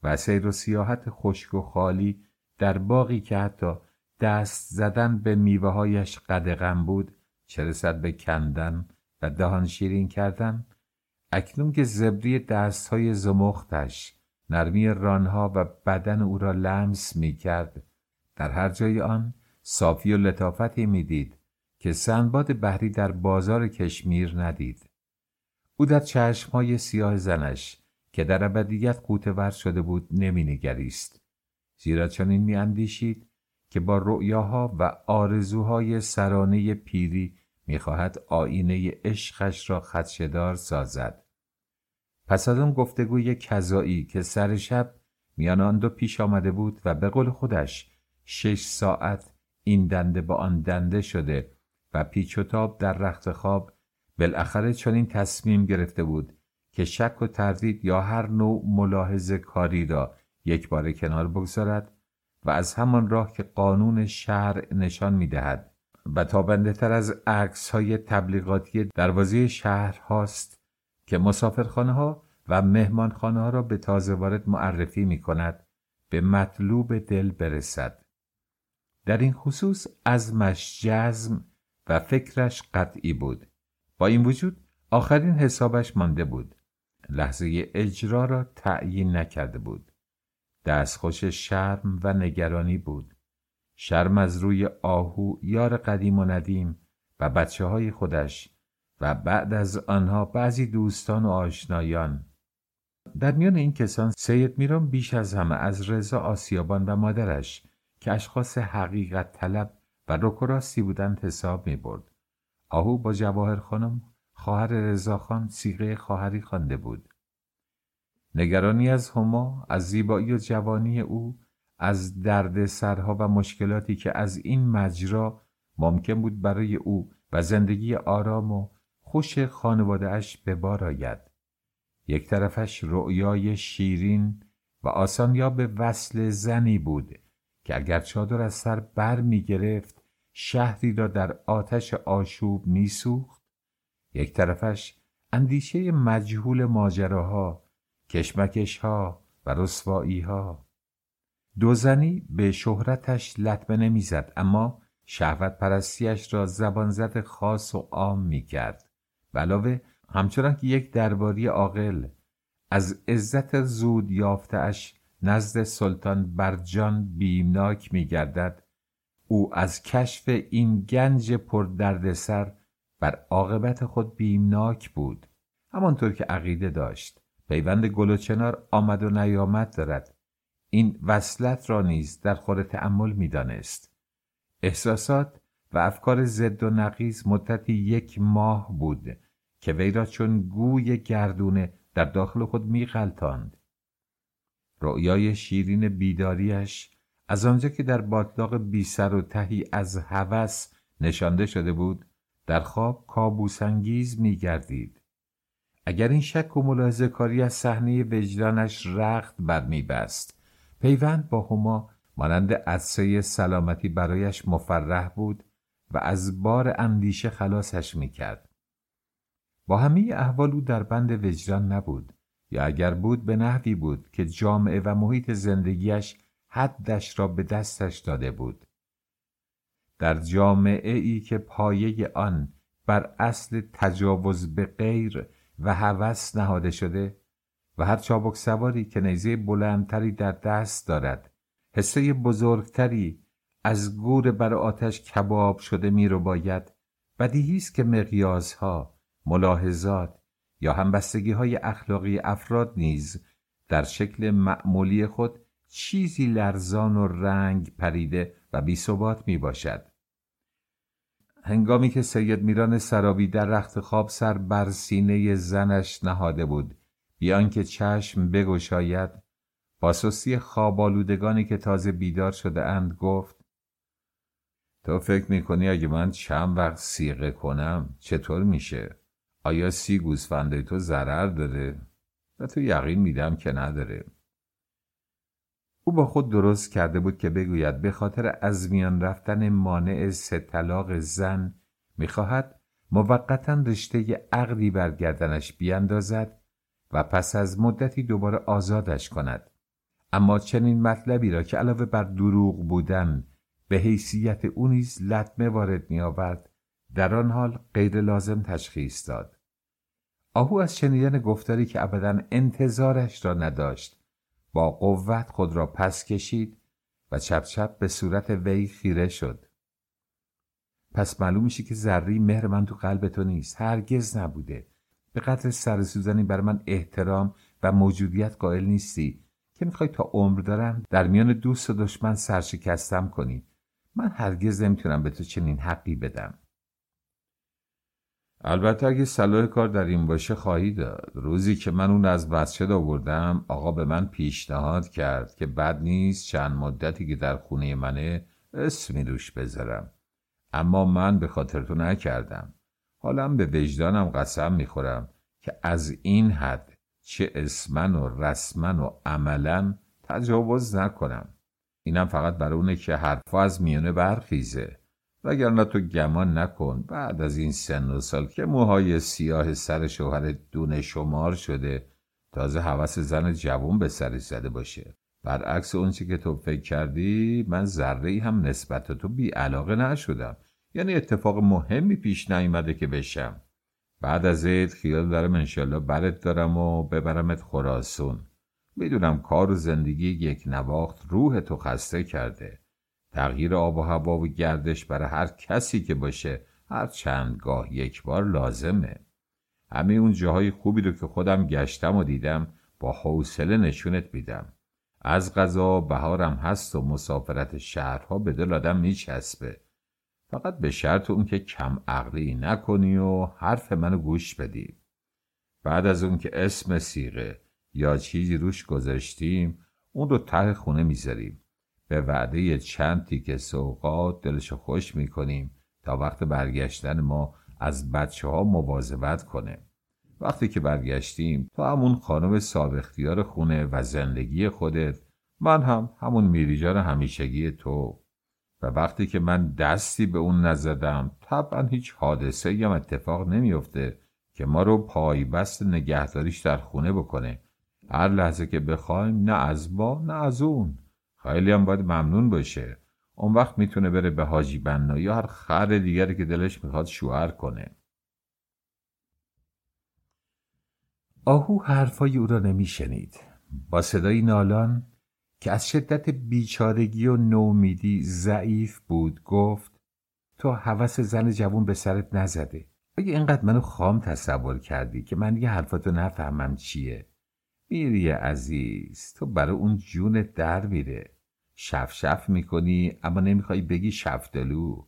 و سیر و سیاحت خشک و خالی در باقی که حتی دست زدن به میوه هایش قدغن بود چه رسد به کندن و دهان شیرین کردن اکنون که زبری دستهای زمختش نرمی رانها و بدن او را لمس می کرد در هر جای آن صافی و لطافتی می‌دید که سنباد بحری در بازار کشمیر ندید. او در چشمهای سیاه زنش که در ابدیت قوتور شده بود نمینگریست. زیرا چنین میاندیشید که با رؤیاها و آرزوهای سرانه پیری می‌خواهد آینه عشقش را خدشدار سازد. پس از آن گفتگوی کذایی که سر شب میان آن دو پیش آمده بود و به قول خودش شش ساعت این دنده با آن دنده شده و پیچ و تاب در رخت خواب بالاخره چنین تصمیم گرفته بود که شک و تردید یا هر نوع ملاحظه کاری را یک بار کنار بگذارد و از همان راه که قانون شهر نشان می‌دهد. و تابنده تر از عکس های تبلیغاتی دروازه شهر هاست که مسافرخانه ها و مهمانخانه ها را به تازه وارد معرفی می کند به مطلوب دل برسد. در این خصوص ازمش جزم و فکرش قطعی بود. با این وجود آخرین حسابش مانده بود. لحظه اجرا را تعیین نکرده بود. دستخوش شرم و نگرانی بود. شرم از روی آهو یار قدیم و ندیم و بچه های خودش و بعد از آنها بعضی دوستان و آشنایان. در میان این کسان سید میران بیش از همه از رضا آسیابان و مادرش که اشخاص حقیقت طلب و رکوراستی بودند حساب می برد. آهو با جواهر خانم خواهر رضاخان سیغه خواهری خوانده بود. نگرانی از هما از زیبایی و جوانی او از درد سرها و مشکلاتی که از این مجرا ممکن بود برای او و زندگی آرام و خوش خانواده اش به بار آید. یک طرفش رؤیای شیرین و آسان به وصل زنی بود که اگر چادر از سر بر می گرفت شهری را در آتش آشوب می سوخت یک طرفش اندیشه مجهول ماجراها کشمکشها و رسواییها. دو زنی به شهرتش لطمه نمی‌زد اما شهوت پرستیش را زبان زد خاص و عام می کرد علاوه همچنان که یک درباری عاقل از عزت زود یافتهاش نزد سلطان برجان بیمناک می گردد او از کشف این گنج پر دردسر بر عاقبت خود بیمناک بود. همانطور که عقیده داشت پیوند گل و چنار آمد و نیامد دارد. این وصلت را نیز در خور تأمل می‌دانست. احساسات و افکار ضد و نقیز مدتی یک ماه بود که وی را چون گوی گردونه در داخل خود میغلطاند رؤیای شیرین بیداریش از آنجا که در باطلاق بی سر و تهی از هوس نشانده شده بود در خواب کابوسانگیز می گردید. اگر این شک و ملاحظه کاری از صحنه وجدانش رخت بر می بست پیوند با هما مانند عدسه سلامتی برایش مفرح بود و از بار اندیشه خلاصش می کرد. با همه احوال او در بند وجدان نبود یا اگر بود به نحوی بود که جامعه و محیط زندگیش حدش را به دستش داده بود. در جامعه ای که پایه آن بر اصل تجاوز به غیر و هوس نهاده شده و هر چابک سواری که نیزه بلندتری در دست دارد حسه بزرگتری از گور بر آتش کباب شده می رو باید بدیهی است که مقیاسها ملاحظات یا همبستگی های اخلاقی افراد نیز در شکل معمولی خود چیزی لرزان و رنگ پریده و بیثبات می باشد. هنگامی که سید میران سرابی در رخت خواب سر بر سینه زنش نهاده بود بیان که چشم بگشاید با سستی خوابالودگانی که تازه بیدار شده اند گفت تو فکر می‌کنی اگه من چند وقت سیغه کنم چطور میشه؟ آیا سی گوسفنده تو ضرر داره؟ و تو یقین میدم که نداره او با خود درست کرده بود که بگوید به خاطر از میان رفتن مانع سه طلاق زن می‌خواهد موقتا رشته عقدی بر گردنش بیاندازد و پس از مدتی دوباره آزادش کند اما چنین مطلبی را که علاوه بر دروغ بودن به حیثیت او نیز لطمه وارد میآورد در آن حال غیر لازم تشخیص داد. آهو از شنیدن گفتاری که ابدا انتظارش را نداشت با قوت خود را پس کشید و چپ چپ به صورت وی خیره شد. پس معلوم میشه که ذری مهر من تو قلب تو نیست هرگز نبوده. به قدر سر سوزنی بر من احترام و موجودیت قائل نیستی که می‌خوای تا عمر دارم در میان دوست و دشمن سرشکستم کنی. من هرگز نمی‌تونم به تو چنین حقی بدم. البته اگه صلاح کار در این باشه خواهی داد. روزی که من اون از مسجد آوردم آقا به من پیشنهاد کرد که بد نیست چند مدتی که در خونه منه اسمی روش بذارم. اما من به خاطر تو نکردم. حالا به وجدانم قسم می‌خورم که از این حد چه اسمن و رسمن و عملا تجاوز نکنم. اینم فقط برای اونه که حرفا از میانه برخیزه. وگرنه تو گمان نکن بعد از این سن و سال که موهای سیاه سر شوهر دونه شمار شده تازه حوث زن جوون به سر زده باشه. برعکس اونچه که تو فکر کردی من ذره هم نسبت تو بی علاقه نشدم. یعنی اتفاق مهمی پیش نیومده که بشم. بعد از عید خیال دارم انشالله برت دارم و ببرمت خراسون می‌دونم کار و زندگی یک نواخت روح تو خسته کرده. تغییر آب و هوا و گردش برای هر کسی که باشه هر چند گاه یک بار لازمه. همه اون جاهای خوبی رو که خودم گشتم و دیدم با حوصله نشونت میدم. از غذا بهارم هست و مسافرت شهرها به دل آدم میچسبه. فقط به شرط اون که کم عقلی نکنی و حرف منو گوش بدی. بعد از اون که اسم سیغه یا چیزی روش گذاشتیم اون رو ته خونه می‌ذاریم. به وعده چند تیکه سوقات دلشو خوش می‌کنیم تا وقت برگشتن ما از بچه ها مواظبت کنه. وقتی که برگشتیم تو همون خانم صاحب اختیار خونه و زندگی خودت من هم همون میریجان همیشگی تو. و وقتی که من دستی به اون نزدم طبعا هیچ حادثه یا اتفاق نمیافته که ما رو پای بست نگهداریش در خونه بکنه. هر لحظه که بخوایم نه از با نه از اون. خیلی هم باید ممنون باشه. اون وقت می‌تونه بره به حاجی بنا یا هر خر دیگری که دلش می‌خواد شوهر کنه. آهو حرفای او را نمیشنید. با صدای نالان که از شدت بیچارگی و نومیدی ضعیف بود گفت تو حوس زن جوون به سرت نزده. اگه اینقدر منو خام تصور کردی که من یه حرفاتو نفهمم چیه. میری عزیز تو برای اون جون در میره. شف شف می‌کنی اما نمی‌خوای بگی شفدلو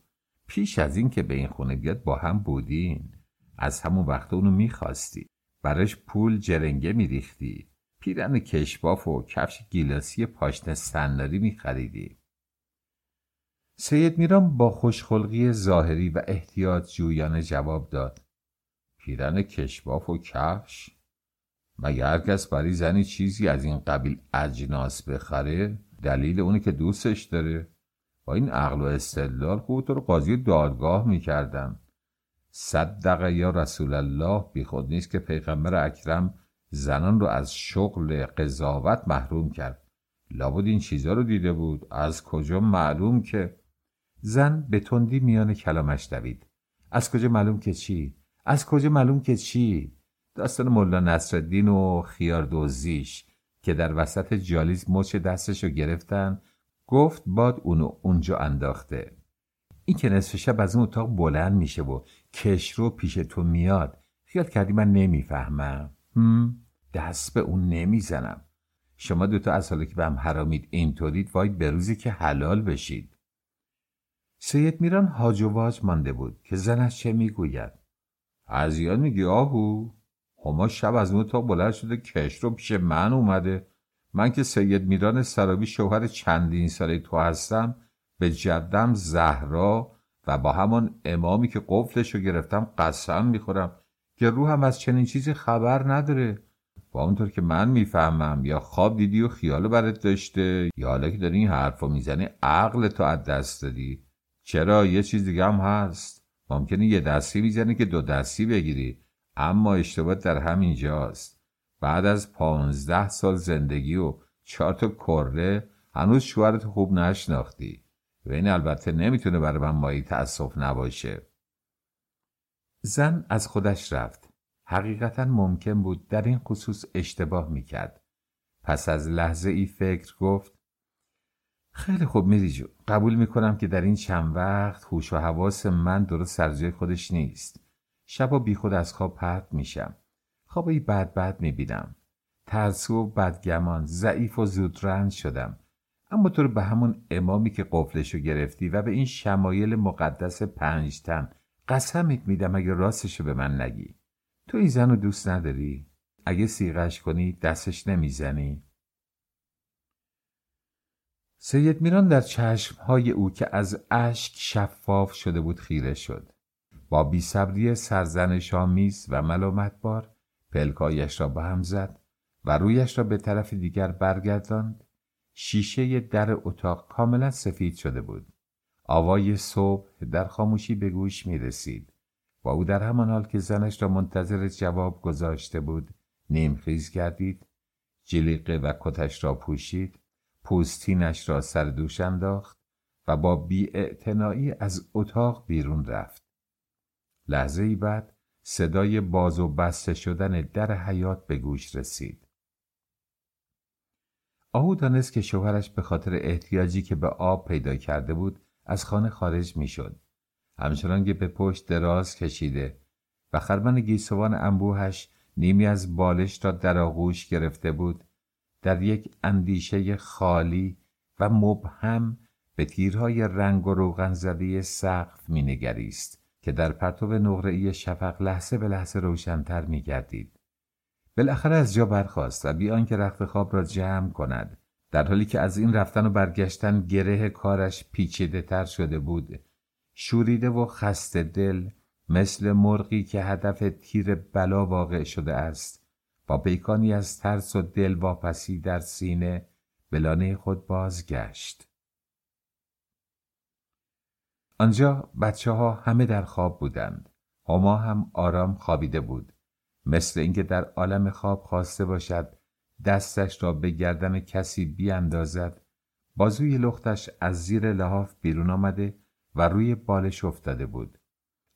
پیش از این که به این خونه بیاد با هم بودین. از همون وقت اونو می‌خواستی. براش پول جرنگه میریختی. پیرن کشباف و کفش گیلاسی پاشنه سناری میخریدی. سید میران با خوشخلقی ظاهری و احتیاط جویانه جواب داد. پیرن کشباف و کفش؟ مگه هرکس برای زنی چیزی از این قبیل اجناس بخره؟ دلیل اونی که دوستش داره. با این عقل و استدلال خودت رو قاضی دادگاه می‌کردم. صدق یا رسول الله بیخود نیست که پیغمبر اکرم زنان رو از شغل قضاوت محروم کرد. لابد این چیزا رو دیده بود. از کجا معلوم که زن به تندی میان کلامش دوید. از کجا معلوم که چی؟ از کجا معلوم که چی؟ داستان ملا نصرالدین و خیار دوزیش که در وسط جالیز مچ دستشو گرفتن گفت باد اونو اونجا انداخته. این که نصف شب از اون اتاق بلند میشه و کشرو پیش تو میاد. خیال کردی من نمی‌فهمم. هم؟ دست به اون نمی‌زنم. شما دوتا از حالا که به هم حرامید اینطورید وای به روزی که حلال بشید. سید میران هاج و واج مانده بود که زنش چه می‌گوید؟ یاد میگی آهو. هما شب از اون تا بلند شده کش رو پیش من اومده. من که سید میران سرابی شوهر چندین ساله تو هستم به جدم زهرا و با همان امامی که قفلش رو گرفتم قسم می‌خورم که روحم از چنین چیزی خبر نداره. با اونطور که من می‌فهمم یا خواب دیدی و خیال برات داشته یا حالا که داری این حرفا می‌زنی عقل تو از دست دادی. چرا؟ یه چیز دیگه هم هست. ممکنه یه دستی می‌زنی که دو دستی بگیری. اما اشتباه در همین جاست. بعد از پانزده سال زندگی و چهار تا کره هنوز شوهرت خوب نشناختی. و این البته نمی‌تونه برای من مایی تأصف نباشه. زن از خودش رفت. حقیقتا ممکن بود در این خصوص اشتباه می‌کرد. پس از لحظه ای فکر گفت خیلی خوب میری جو. قبول می‌کنم که در این چند وقت هوش و حواس من درست سر خودش نیست. شبا بیخود از خواب پرت میشم. خوابی بد بد می‌بینم. ترسو و بدگمان ضعیف و زودرنج شدم. اما تو رو به همون امامی که قفلشو گرفتی و به این شمایل مقدس پنجتن قسمت میدم اگه راستشو به من نگی. تو این زن رو دوست نداری؟ اگه سیغش کنی دستش نمی‌زنی؟ سید میران در چشمهای او که از اشک شفاف شده بود خیره شد. با بیصبری سرزنش آمیز و ملامت بار پلکایش را به هم زد و رویش را به طرف دیگر برگرداند. شیشه در اتاق کاملا سفید شده بود. آوای صبح در خاموشی به گوش می رسید. با او در همان حال که زنش را منتظر جواب گذاشته بود نیمخیز گردید جلیقه و کتش را پوشید پوستینش را سر دوش انداخت و با بی از اتاق بیرون رفت. لحظه ای بعد صدای باز و بسته شدن در حیات به گوش رسید. آهو دانست که شوهرش به خاطر احتیاجی که به آب پیدا کرده بود از خانه خارج می‌شد. همچنان که به پشت دراز کشیده و خرمن گیسوان انبوهش نیمی از بالش را در آغوش گرفته بود در یک اندیشه خالی و مبهم به تیرهای رنگ و روغن زده سقف مینگریست. که در پرتو نقره‌ای شفق لحظه به لحظه روشنتر میگردید. بالاخره از جا برخاست و بیان که رخت خواب را جمع کند در حالی که از این رفتن و برگشتن گره کارش پیچیده تر شده بود. شوریده و خسته دل مثل مرغی که هدف تیر بلا واقع شده است. با پیکانی از ترس و دل واپسی در سینه بلانه خود بازگشت. آنجا بچه ها همه در خواب بودند. هما هم آرام خوابیده بود. مثل اینکه در عالم خواب خواسته باشد دستش را به گردن کسی بیاندازد بازوی لختش از زیر لحاف بیرون آمده و روی بالش افتاده بود.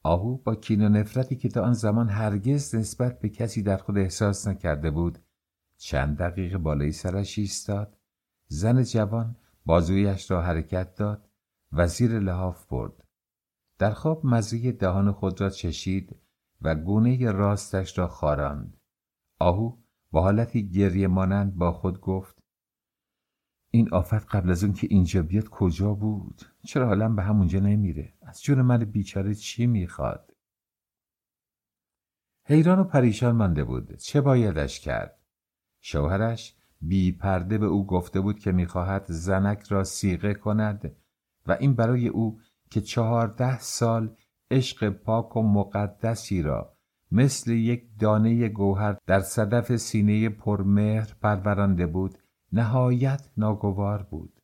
آهو با کین و نفرتی که تا آن زمان هرگز نسبت به کسی در خود احساس نکرده بود چند دقیقه بالای سرش ایستاد. زن جوان بازویش را حرکت داد. و زیر لحاف برد. در خواب مزه دهان خود را چشید و گونه راستش را خاراند. آهو با حالتی گریه مانند با خود گفت این آفت قبل از اون که اینجا بیاد کجا بود؟ چرا حالا به همونجا نمیره؟ از جون من بیچاره چی می‌خواد؟ حیران و پریشان مانده بود. چه بایدش کرد؟ شوهرش بی پرده به او گفته بود که می‌خواهد زنک را سیغه کند و این برای او که چهارده سال عشق پاک و مقدسی را مثل یک دانه گوهر در صدف سینه پرمهر پرورانده بود نهایت ناگوار بود.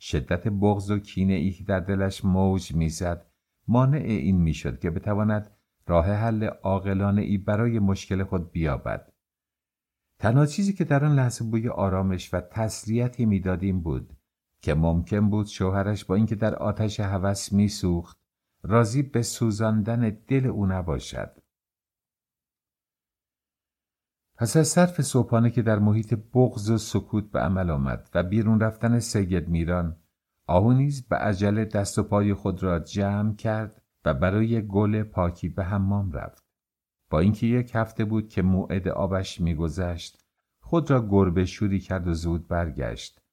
شدت بغض و کینه ای در دلش موج می‌زد مانع این می‌شد که بتواند راه حل عاقلانه ای برای مشکل خود بیابد. تنها چیزی که در آن لحظه بوی آرامش و تسلیتی می‌داد بود که ممکن بود شوهرش با اینکه در آتش هوس میسوخت راضی به سوزاندن دل او نباشد. پس از صرف صبحانه که در محیط بغض و سکوت به عمل آمد و بیرون رفتن سید میران آهو نیز به عجله دست و پای خود را جمع کرد و برای گل پاکی به حمام رفت. با اینکه یک هفته بود که موعد آبش میگذشت خود را گربه شوری کرد و زود برگشت.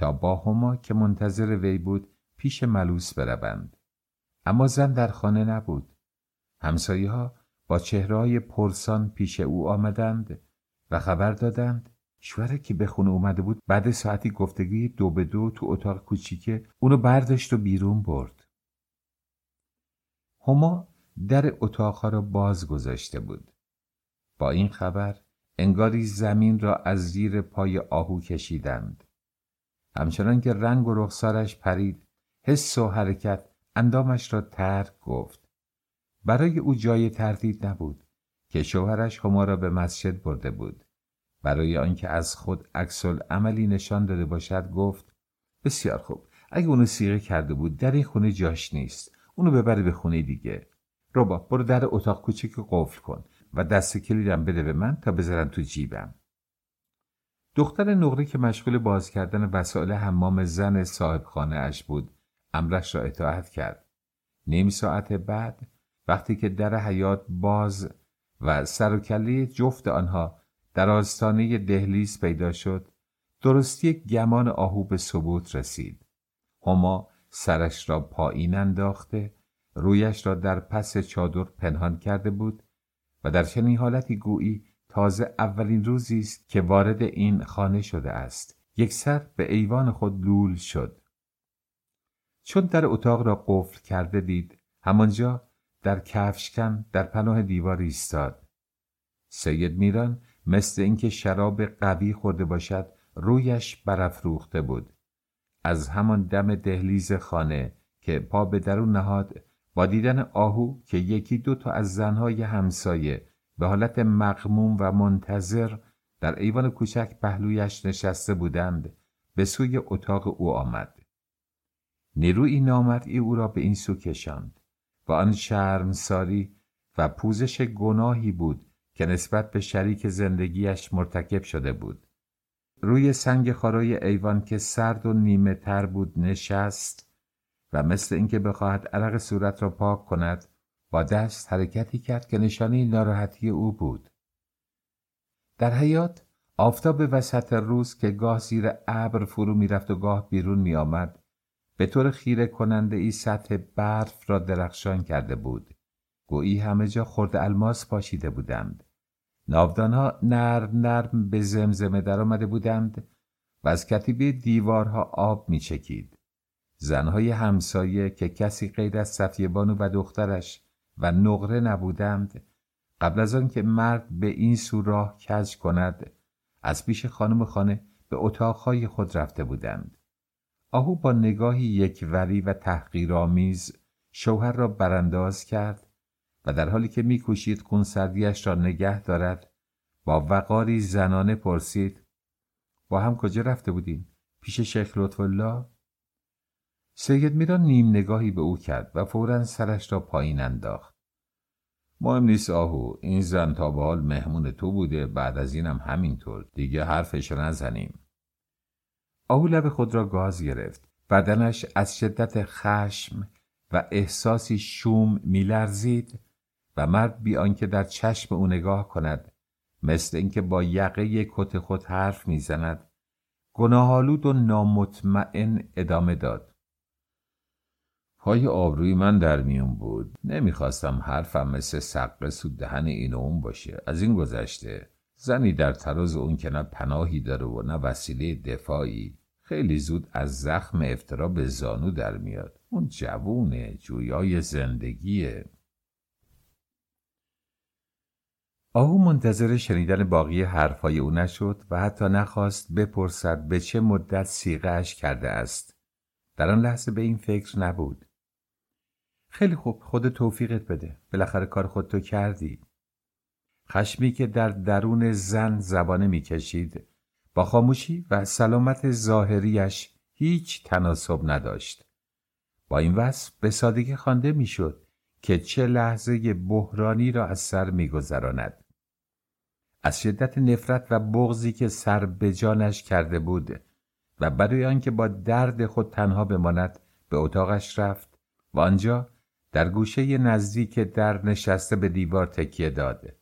تا با هما که منتظر وی بود پیش ملوس بروند. اما زن در خانه نبود. همسایه ها با چهرهای پرسان پیش او آمدند و خبر دادند شوهر که به خونه اومده بود بعد ساعتی گفتگوی دو به دو تو اتاق کوچیکه اونو برداشت و بیرون برد. هما در اتاقها را باز گذاشته بود. با این خبر انگاری زمین را از زیر پای آهو کشیدند. همچنان که رنگ و رخسارش پرید حس و حرکت اندامش را ترک گفت. برای او جای تردید نبود که شوهرش هما را به مسجد برده بود. برای آنکه از خود عکس عملی نشان داده باشد گفت بسیار خوب اگه اونو سیغه کرده بود در این خونه جاش نیست. اونو ببره به خونه دیگه. روبا برو در اتاق کوچیک قفل کن و دست کلیدم بده به من تا بذارم تو جیبم. دختر نقره که مشغول باز کردن وسایل حمام زن صاحب خانه اش بود امرش را اطاعت کرد. نیم ساعت بعد وقتی که در حیات باز و سر و کله جفت آنها در آستانه دهلیز پیدا شد درستی گمان آهو به ثبوت رسید. هما سرش را پایین انداخته رویش را در پس چادر پنهان کرده بود و در چنین حالتی گویی تازه اولین روزی است که وارد این خانه شده است. یک سر به ایوان خود لول شد. چون در اتاق را قفل کرده دید همانجا در کفشکن در پناه دیوار ایستاد. سید میران مثل اینکه شراب قوی خورده باشد رویش برافروخته بود. از همان دم دهلیز خانه که پا به درون نهاد با دیدن آهو که یکی دو تا از زنهای همسایه به حالت مقموم و منتظر در ایوان کوچک پهلویش نشسته بودند. به سوی اتاق او آمد. نیروی نامرئی او را به این سو کشاند و آن شرمساری و پوزش گناهی بود که نسبت به شریک زندگیش مرتکب شده بود. روی سنگ خارای ایوان که سرد و نیمه تر بود نشست و مثل اینکه بخواهد عرق صورت را پاک کند با دست حرکتی کرد که نشانه ناراحتی او بود. در حیات آفتاب وسط روز که گاه زیر ابر فرو می‌رفت و گاه بیرون میآمد به طور خیره کننده ای سطح برف را درخشان کرده بود. گویی همه جا خرد الماس پاشیده بودند. ناودانها نرم نرم به زمزمه در آمده بودند و از کتیبه دیوارها آب میچکید. زنهای همسایه که کسی غیر از صفیه بانو و دخترش و نقره نبودند. قبل از آن که مرد به این سو راه کج کند از پیش خانم خانه به اتاقهای خود رفته بودند. آهو با نگاهی یکوری و تحقیرآمیز شوهر را برانداز کرد و در حالی که میکوشید خونسردیاش را نگه دارد با وقاری زنانه پرسید با هم کجا رفته بودیم پیش شیخ لطف الله؟ سید میران نیم نگاهی به او کرد و فورا سرش را پایین انداخت. مهم نیست آهو این زن تا به حال مهمون تو بوده بعد از اینم همینطور. دیگه حرفش نزنیم. آهو لب خود را گاز گرفت. بدنش از شدت خشم و احساسی شوم میلرزید و مرد بی آنکه در چشم او نگاه کند مثل اینکه با یقه کت خود حرف می‌زند گناهالود و نامطمئن ادامه داد. پای آبروی من در میون بود. نمی‌خواستم حرفم مثل سقه سود دهن این اون باشه. از این گذشته زنی در تراز اون که نه پناهی داره و نه وسیله دفاعی خیلی زود از زخم افترا به زانو در میاد. اون جوونه جویای زندگیه. آهو منتظر شنیدن باقی حرفهای او نشد و حتی نخواست بپرسد به چه مدت سیغهش کرده است. در آن لحظه به این فکر نبود. خیلی خوب خود توفیقت بده. بالاخره کار خودتو کردی. خشمی که در درون زن زبانه می‌کشید. با خاموشی و سلامت ظاهریش هیچ تناسب نداشت. با این وصف به سادگی خوانده می‌شد که چه لحظه بحرانی را از سر میگذراند. از شدت نفرت و بغزی که سر به جانش کرده بود و برای آنکه با درد خود تنها بماند به اتاقش رفت و آنجا در گوشه نزدیک در نشسته به دیوار تکیه داد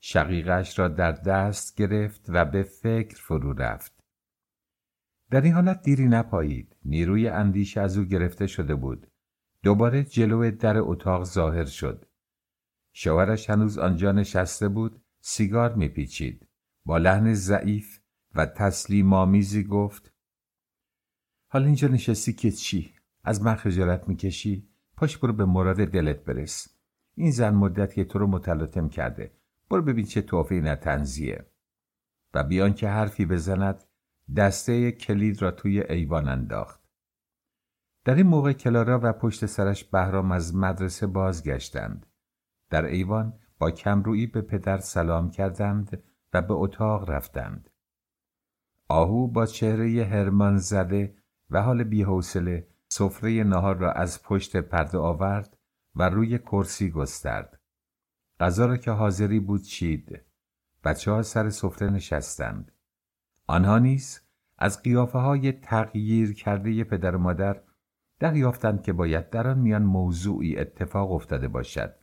شقیقش را در دست گرفت و به فکر فرو رفت. در این حالت دیری نپایید. نیروی اندیشه از او گرفته شده بود. دوباره جلو در اتاق ظاهر شد. شوهرش هنوز آنجا نشسته بود. سیگار میپیچید. با لحن ضعیف و تسلیم آمیزی گفت حال اینجا نشستی که چی؟ از من خجالت می‌کشی؟ پاش برو به مراد دلت برس. این زن مدت که تو رو متلاطم کرده. برو ببین چه توفه نتنزیه. و بیان که حرفی بزند دسته کلید را توی ایوان انداخت. در این موقع کلارا و پشت سرش بهرام از مدرسه بازگشتند. در ایوان با کمرویی به پدر سلام کردند و به اتاق رفتند. آهو با چهره هرمان زده و حال بیحوصله سفره نهار را از پشت پرده آورد و روی کرسی گسترد. غذا را که حاضری بود چید. بچه ها سر سفره نشستند. آنها نیز از قیافه های تغییر کرده پدر و مادر دریافتند که باید در آن میان موضوعی اتفاق افتاده باشد.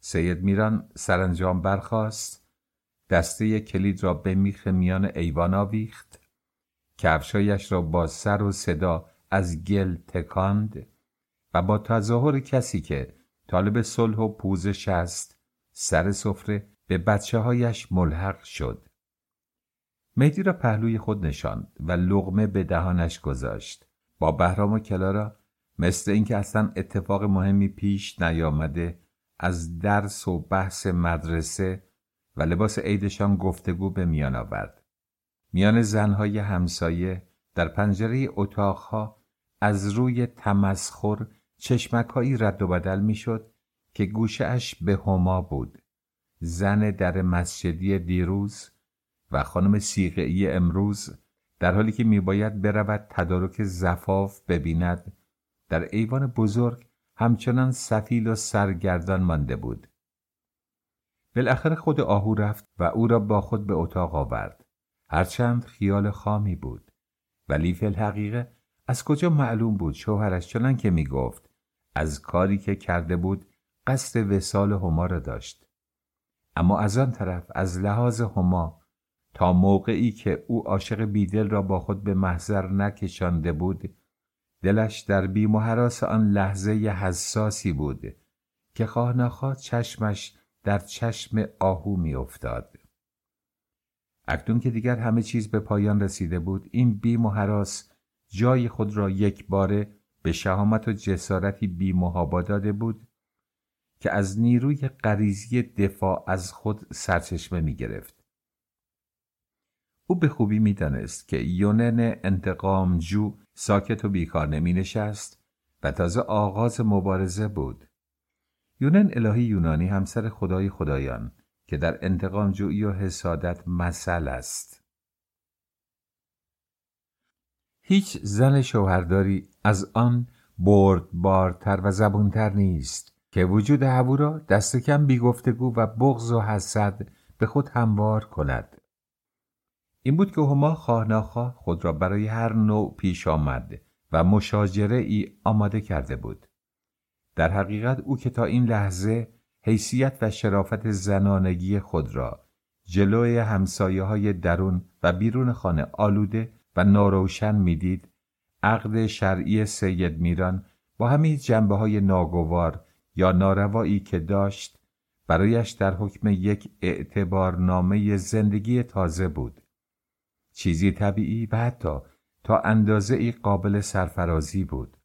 سید میران سرانجام برخاست دسته کلید را به میخ میان ایوان آویخت کفشایش را با سر و صدا از گل تکاند و با تظاهر کسی که طالب صلح و پوزش است سر سفره به بچه هایش ملحق شد. مهدی را پهلوی خود نشاند و لغمه به دهانش گذاشت. با بهرام و کلارا مثل اینکه اصلا اتفاق مهمی پیش نیامده از درس و بحث مدرسه و لباس عیدشان گفتگو به میان آورد. میان زنهای همسایه در پنجره اتاقها از روی تمسخر چشمکهایی رد و بدل می‌شد که گوشهاش به هما بود. زن در مسجدی دیروز و خانم سیغعی امروز در حالی که میباید برود تدارک زفاف ببیند در ایوان بزرگ همچنان سفیل و سرگردان مانده بود. بالاخره خود آهو رفت و او را با خود به اتاق آورد. هرچند خیال خامی بود. ولی فی الحقیقه از کجا معلوم بود شوهرش چنان که می‌گفت؟ از کاری که کرده بود قصد وسال هما را داشت. اما از آن طرف از لحاظ هما تا موقعی که او عاشق بیدل را با خود به محضر نکشانده بود دلش در بیم حراس آن لحظه حساسی بود که خواه چشمش در چشم آهو میافتاد. اکنون که دیگر همه چیز به پایان رسیده بود این بیم و حراس جای خود را یک باره به شهامت و جسارتی بی داده بود که از نیروی غریزی دفاع از خود سرچشمه می گرفت. او به خوبی می دانست که یونن انتقام جو ساکت و بیکار نمی نشست و تازه آغاز مبارزه بود. یونن الهی یونانی همسر خدای خدایان که در انتقام جویی و حسادت مثل است. هیچ زن شوهرداری از آن بردبارتر و زبونتر نیست که وجود هوو را دست کم بیگفتگو و بغض و حسد به خود هموار کند. این بود که هما خواه خود را برای هر نوع پیش آمد و مشاجره ای آماده کرده بود. در حقیقت او که تا این لحظه حیثیت و شرافت زنانگی خود را جلوی همسایه های درون و بیرون خانه آلوده و ناروشن می‌دید عقد شرعی سید میران با همین جنبه های ناگوار یا ناروایی که داشت برایش در حکم یک اعتبارنامه زندگی تازه بود چیزی طبیعی و حتی تا اندازه ای قابل سرفرازی بود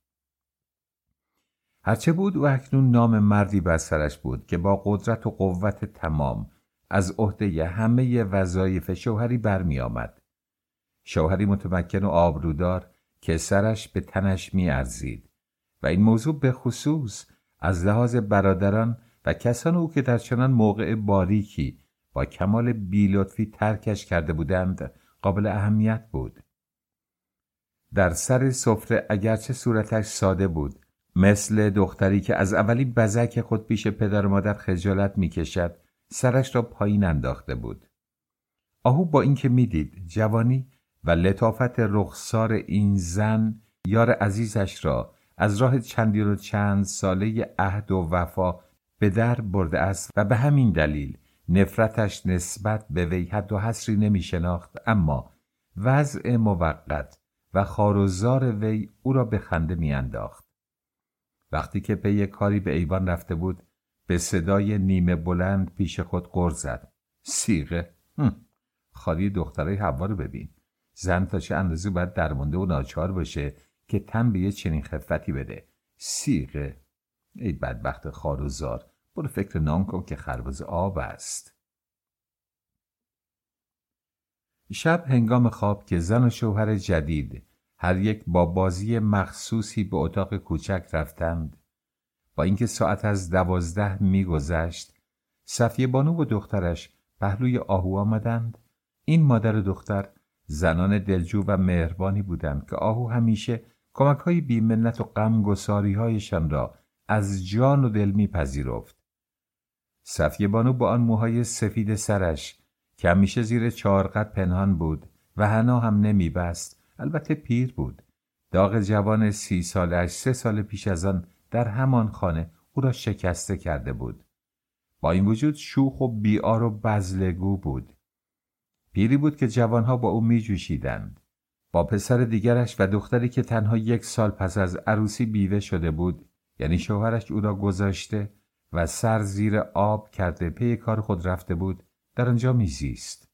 هرچه بود و اکنون نام مردی بر سرش بود که با قدرت و قوت تمام از عهده همه وظایف شوهری برمی آمد. شوهری متمکن و آبرودار که سرش به تنش می ارزید و این موضوع به خصوص از لحاظ برادران و کسان او که در چنان موقع باریکی با کمال بیلطفی ترکش کرده بودند قابل اهمیت بود. در سر سفره اگرچه صورتش ساده بود مثل دختری که از اولی بزک خود پیش پدر و مادر خجالت می‌کشد سرش را پایین انداخته بود. آهو با اینکه می‌دید جوانی و لطافت رخسار این زن یار عزیزش را از راه چندین و چند ساله عهد و وفا به در برده است و به همین دلیل نفرتش نسبت به وی حد و حسری نمی شناخت. اما وضع موقت و خاروزار وی او را به خنده می انداخت. وقتی که پی کاری به ایوان رفته بود به صدای نیمه بلند پیش خود غر زد. سیغه خالی دختره هوا رو ببین. زن تا چه اندازه باید درمونده و ناچار باشه که تن به یه چنین خفتی بده. سیغه ای بدبخت خاروزار برو فکر نام کن که خربز آب است. شب هنگام خواب که زن و شوهر جدید هر یک با بازی مخصوصی به اتاق کوچک رفتند. با اینکه ساعت از دوازده میگذشت صفیه بانو و دخترش پهلوی آهو آمدند. این مادر دختر زنان دلجو و مهربانی بودند که آهو همیشه کمک های بیمنت و غمگساری هایشان را از جان و دل میپذیرفت. صفیه بانو با آن موهای سفید سرش که همیشه زیر چارقد پنهان بود و هنا هم نمیبست البته پیر بود. داغ جوان سی سالش سه سال پیش از آن در همان خانه او را شکسته کرده بود. با این وجود شوخ و بیار و بزلگو بود. پیری بود که جوانها با او میجوشیدند. با پسر دیگرش و دختری که تنها یک سال پس از عروسی بیوه شده بود یعنی شوهرش او را گذاشته و سر زیر آب کرده پی کار خود رفته بود در آنجا میزیست.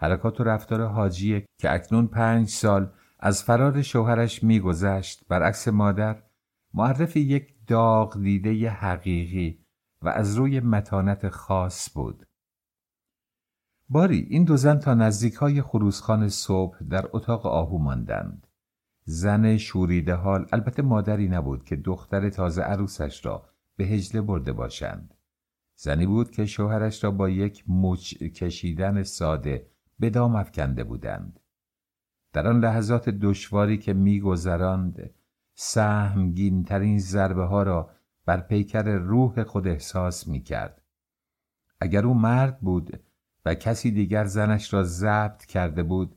حرکات و رفتار حاجی که اکنون پنج سال از فرار شوهرش میگذشت برعکس مادر معرف یک داغ دیده حقیقی و از روی متانت خاص بود. باری این دو زن تا نزدیک های خروسخان صبح در اتاق آهو ماندند. زن شوریده حال البته مادری نبود که دختر تازه عروسش را به هجله برده باشند. زنی بود که شوهرش را با یک مچ کشیدن ساده به دام افکنده بودند. در آن لحظات دشواری که میگذراند سهمگینترین ضربه ها را بر پیکر روح خود احساس می کرد. اگر او مرد بود و کسی دیگر زنش را ضبط کرده بود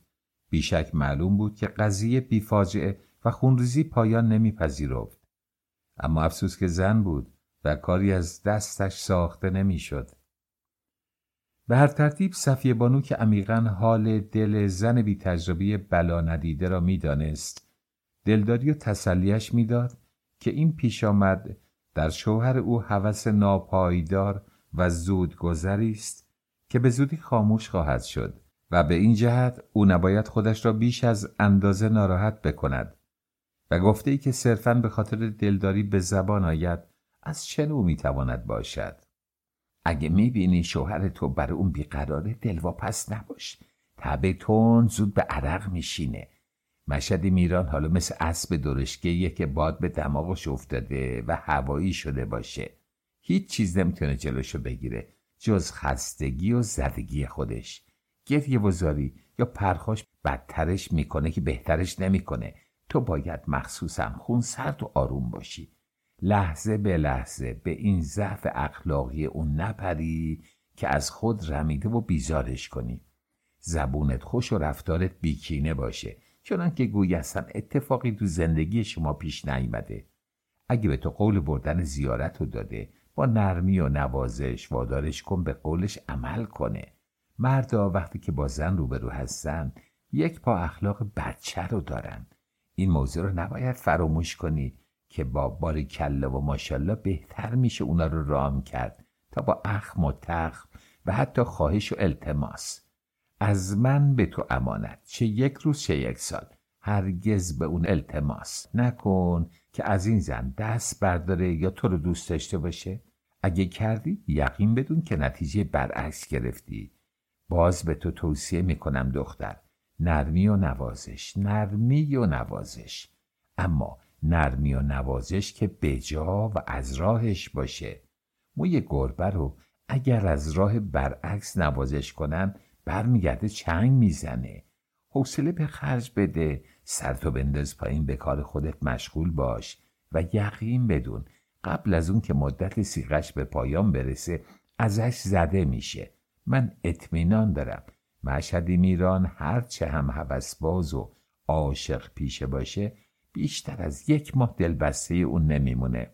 بیشک معلوم بود که قضیه بیفاجعه و خونریزی پایان نمیپذیرفت اما افسوس که زن بود و کاری از دستش ساخته نمی‌شد. به هر ترتیب صفیه بانو که عمیقا حال دل زن بی تجربه بلا ندیده را می‌دانست دلداری و تسلیش می‌داد که این پیش آمد در شوهر او هوس ناپایدار و زود گذری است که به زودی خاموش خواهد شد و به این جهت او نباید خودش را بیش از اندازه ناراحت بکند و گفته ای که صرفا به خاطر دلداری به زبان آید از چه نوع می‌تواند باشد؟ اگه می‌بینی شوهر تو بر اون بیقراره دلواپس نباش تبه تون زود به عرق میشینه. مشهد میران حالا مثل اسب درشگیه که باد به دماغش افتاده و هوایی شده باشه. هیچ چیز نمی‌تونه جلوشو بگیره. جز خستگی و زدگی خودش. گریه وزاری یا پرخاش بدترش می‌کنه که بهترش نمی‌کنه. تو باید مخصوصا خون سرد و آروم باشی. لحظه به لحظه به این ضعف اخلاقی اون نپری که از خود رمیده و بیزارش کنی. زبونت خوش و رفتارت بیکینه باشه. چنان که گوی اصلا اتفاقی تو زندگی شما پیش نیامده اگه به تو قول بردن زیارت رو داده با نرمی و نوازش وادارش کن به قولش عمل کنه. مردا وقتی که با زن روبرو هستن یک پا اخلاق بچه رو دارن. این موضوع رو نباید فراموش کنی که با باری کله و ماشالله بهتر میشه اونا رو رام کرد تا با اخم و تخم و حتی خواهش و التماس. از من به تو امانت. چه یک روز چه یک سال. هرگز به اون التماس نکن که از این زن دست برداره یا تو رو دوست داشته باشه. اگه کردی یقین بدون که نتیجه برعکس گرفتی. باز به تو توصیه می‌کنم دختر. نرمی و نوازش. نرمی و نوازش. اما نرمی و نوازش که بجا و از راهش باشه. موی گربه رو اگر از راه برعکس نوازش کنن برمیگرده چنگ می‌زنه. حوصله به خرج بده. سرتو بنداز پایین به کار خودت مشغول باش و یقین بدون قبل از اون که مدت سیغش به پایان برسه ازش زده میشه. من اطمینان دارم. مشهدی میران هرچه هم هوسباز و عاشق پیشه باشه بیشتر از یک ماه دلبسته اون نمیمونه.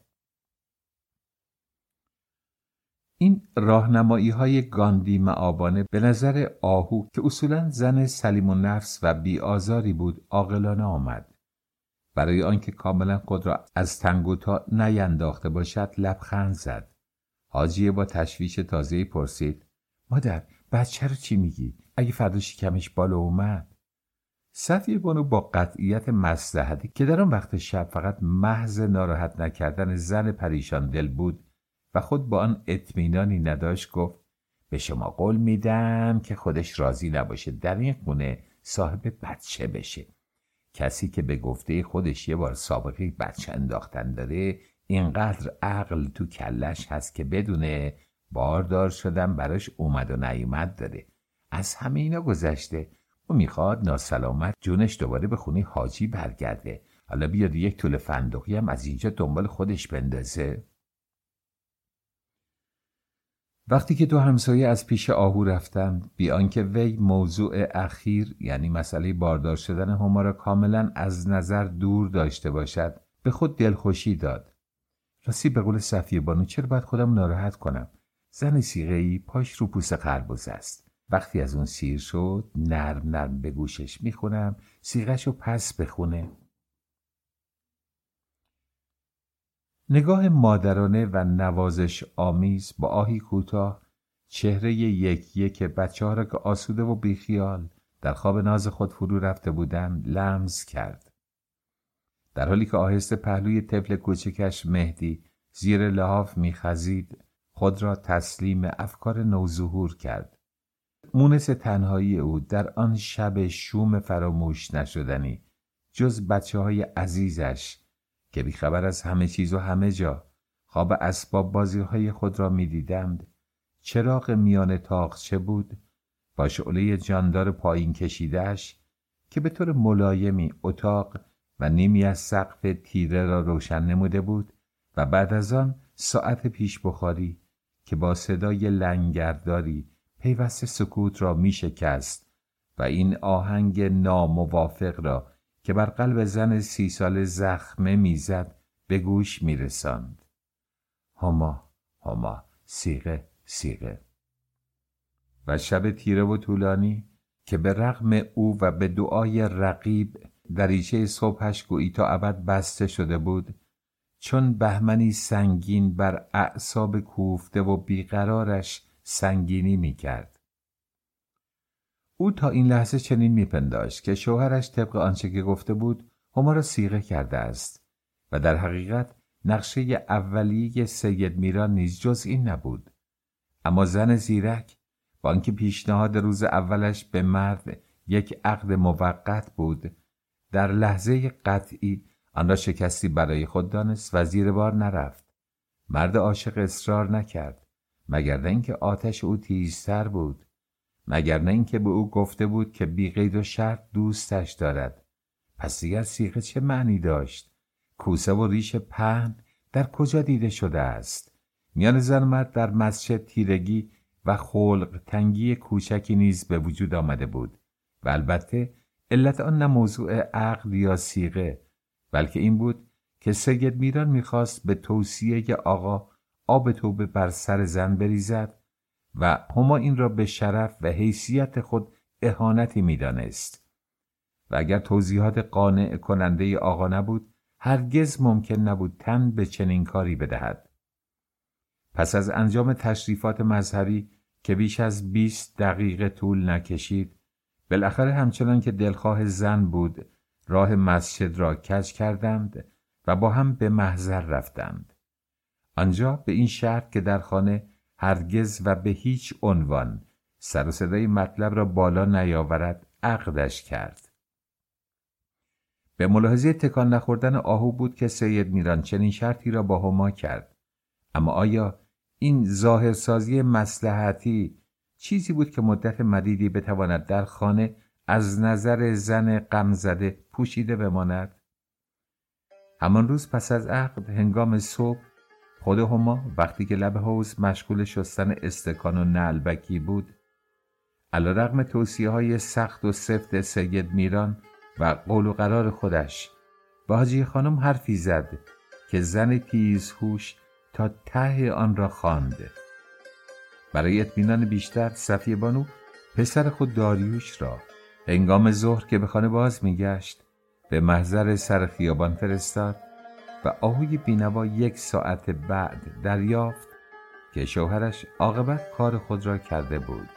این راهنمایی های گاندی معابانه به نظر آهو که اصولا زن سلیم و نفس و بیآزاری بود عاقلانه آمد. برای آنکه کاملا خود را از تنگوتا نینداخته باشد لبخند زد. حاجیه با تشویش تازه پرسید مادر بچه رو چی میگی؟ اگه فردا شکمش بالا اومد؟ صفیه بانو با قطعیت مسلحتی که در آن وقت شب فقط محض ناراحت نکردن زن پریشان دل بود و خود با آن اطمینانی نداشت گفت به شما قول میدم که خودش راضی نباشه در این خونه صاحب بچه بشه. کسی که به گفته خودش یه بار سابقه بچه انداختن داره اینقدر عقل تو کلش هست که بدونه باردار شدن براش اومد و نیومد داره. از همه اینا گذشته. او می‌خواد ناسلامت جونش دوباره به خونه حاجی برگرده. حالا بیاد یک طول فندقی هم از اینجا دنبال خودش بندازه. وقتی که دو همسایه از پیش آهو رفتند بی آنکه وی موضوع اخیر یعنی مسئله باردار شدن هما را کاملا از نظر دور داشته باشد به خود دلخوشی داد. راستی به قول صفیه بانو چرا باید خودم ناراحت کنم؟ زن سیغه ای پاش رو پوست خربز است. وقتی از اون سیر شد نرم نرم به گوشش می‌خونم سیغش رو پس بخونه. نگاه مادرانه و نوازش آمیز با آهی کوتاه چهره یک یک بچه ها را که آسوده و بیخیال در خواب ناز خود فرو رفته بودند لمس کرد. در حالی که آهسته پهلوی طفل کوچکش مهدی زیر لحاف میخزید خود را تسلیم افکار نوظهور کرد. مونس تنهایی او در آن شب شوم فراموش نشدنی جز بچه های عزیزش که بیخبر از همه چیز و همه جا خواب اسباب بازی های خود را می‌دیدند. چراغ میان تاقچه بود؟ با شعله جاندار پایین کشیدهش که به طور ملایمی اتاق و نیمی از سقف تیره را روشن نموده بود و بعد از آن ساعت پیش بخاری که با صدای لنگرداری پیوسته سکوت را می شکست و این آهنگ ناموافق را که بر قلب زن سی سال زخمه می‌زد به گوش میرساند. هما هما سیغه سیغه. و شب تیره و طولانی که به رغم او و به دعای رقیب دریچه صبحش گویی تا ابد بسته شده بود چون بهمنی سنگین بر اعصاب کوفته و بیقرارش سنگینی می‌کرد. او تا این لحظه چنین میپنداشت که شوهرش طبق آنچه که گفته بود هما را سیغه کرده است و در حقیقت نقشه اولیه سید میران نیز جز این نبود. اما زن زیرک با آنکه پیشنهاد روز اولش به مرد یک عقد موقت بود در لحظه قطعی آن را شکستی برای خود دانست و زیر بار نرفت. مرد عاشق اصرار نکرد مگر اینکه آتش او تیزتر بود. مگر نه اینکه به او گفته بود که بی قید و شرط دوستش دارد. پس دیگر سیغه چه معنی داشت؟ کوسه و ریش پهن در کجا دیده شده است؟ میان زن مرد در مسجد تیرگی و خلق تنگی کوچکی نیز به وجود آمده بود و البته علت آن نه موضوع عقل یا سیغه بلکه این بود که سید میران می‌خواست به توصیه آقا آب توبه بر سر زن بریزد و هما این را به شرف و حیثیت خود اهانتی می‌دانست. و اگر توضیحات قانع کننده آقا نبود هرگز ممکن نبود تن به چنین کاری بدهد. پس از انجام تشریفات مذهبی که بیش از 20 دقیقه طول نکشید بالاخره همچنان که دلخواه زن بود راه مسجد را کج کردند و با هم به محضر رفتند. آنجا به این شرط که در خانه هرگز و به هیچ عنوان سر و صدای مطلب را بالا نیاورد عقدش کرد. به ملاحظه تکان نخوردن آهو بود که سید میران چنین شرطی را با هما کرد. اما آیا این ظاهرسازی مسلحتی چیزی بود که مدت مدیدی بتواند در خانه از نظر زن غمزده پوشیده بماند؟ همان روز پس از عقد هنگام صبح خود هما وقتی که لب حوز مشغول شستن استکان و نلبکی بود علا رقم توصیه های سخت و سفت سید میران و قول و قرار خودش با حاجی خانم حرفی زد که زن تیزهوش تا ته آن را خواند. برای اطمینان بیشتر صفیه بانو پسر خود داریوش را هنگام ظهر که به خانه باز میگشت به محضر سر خیابان فرستاد و آهوی بینوا یک ساعت بعد دریافت که شوهرش عاقبت کار خود را کرده بود.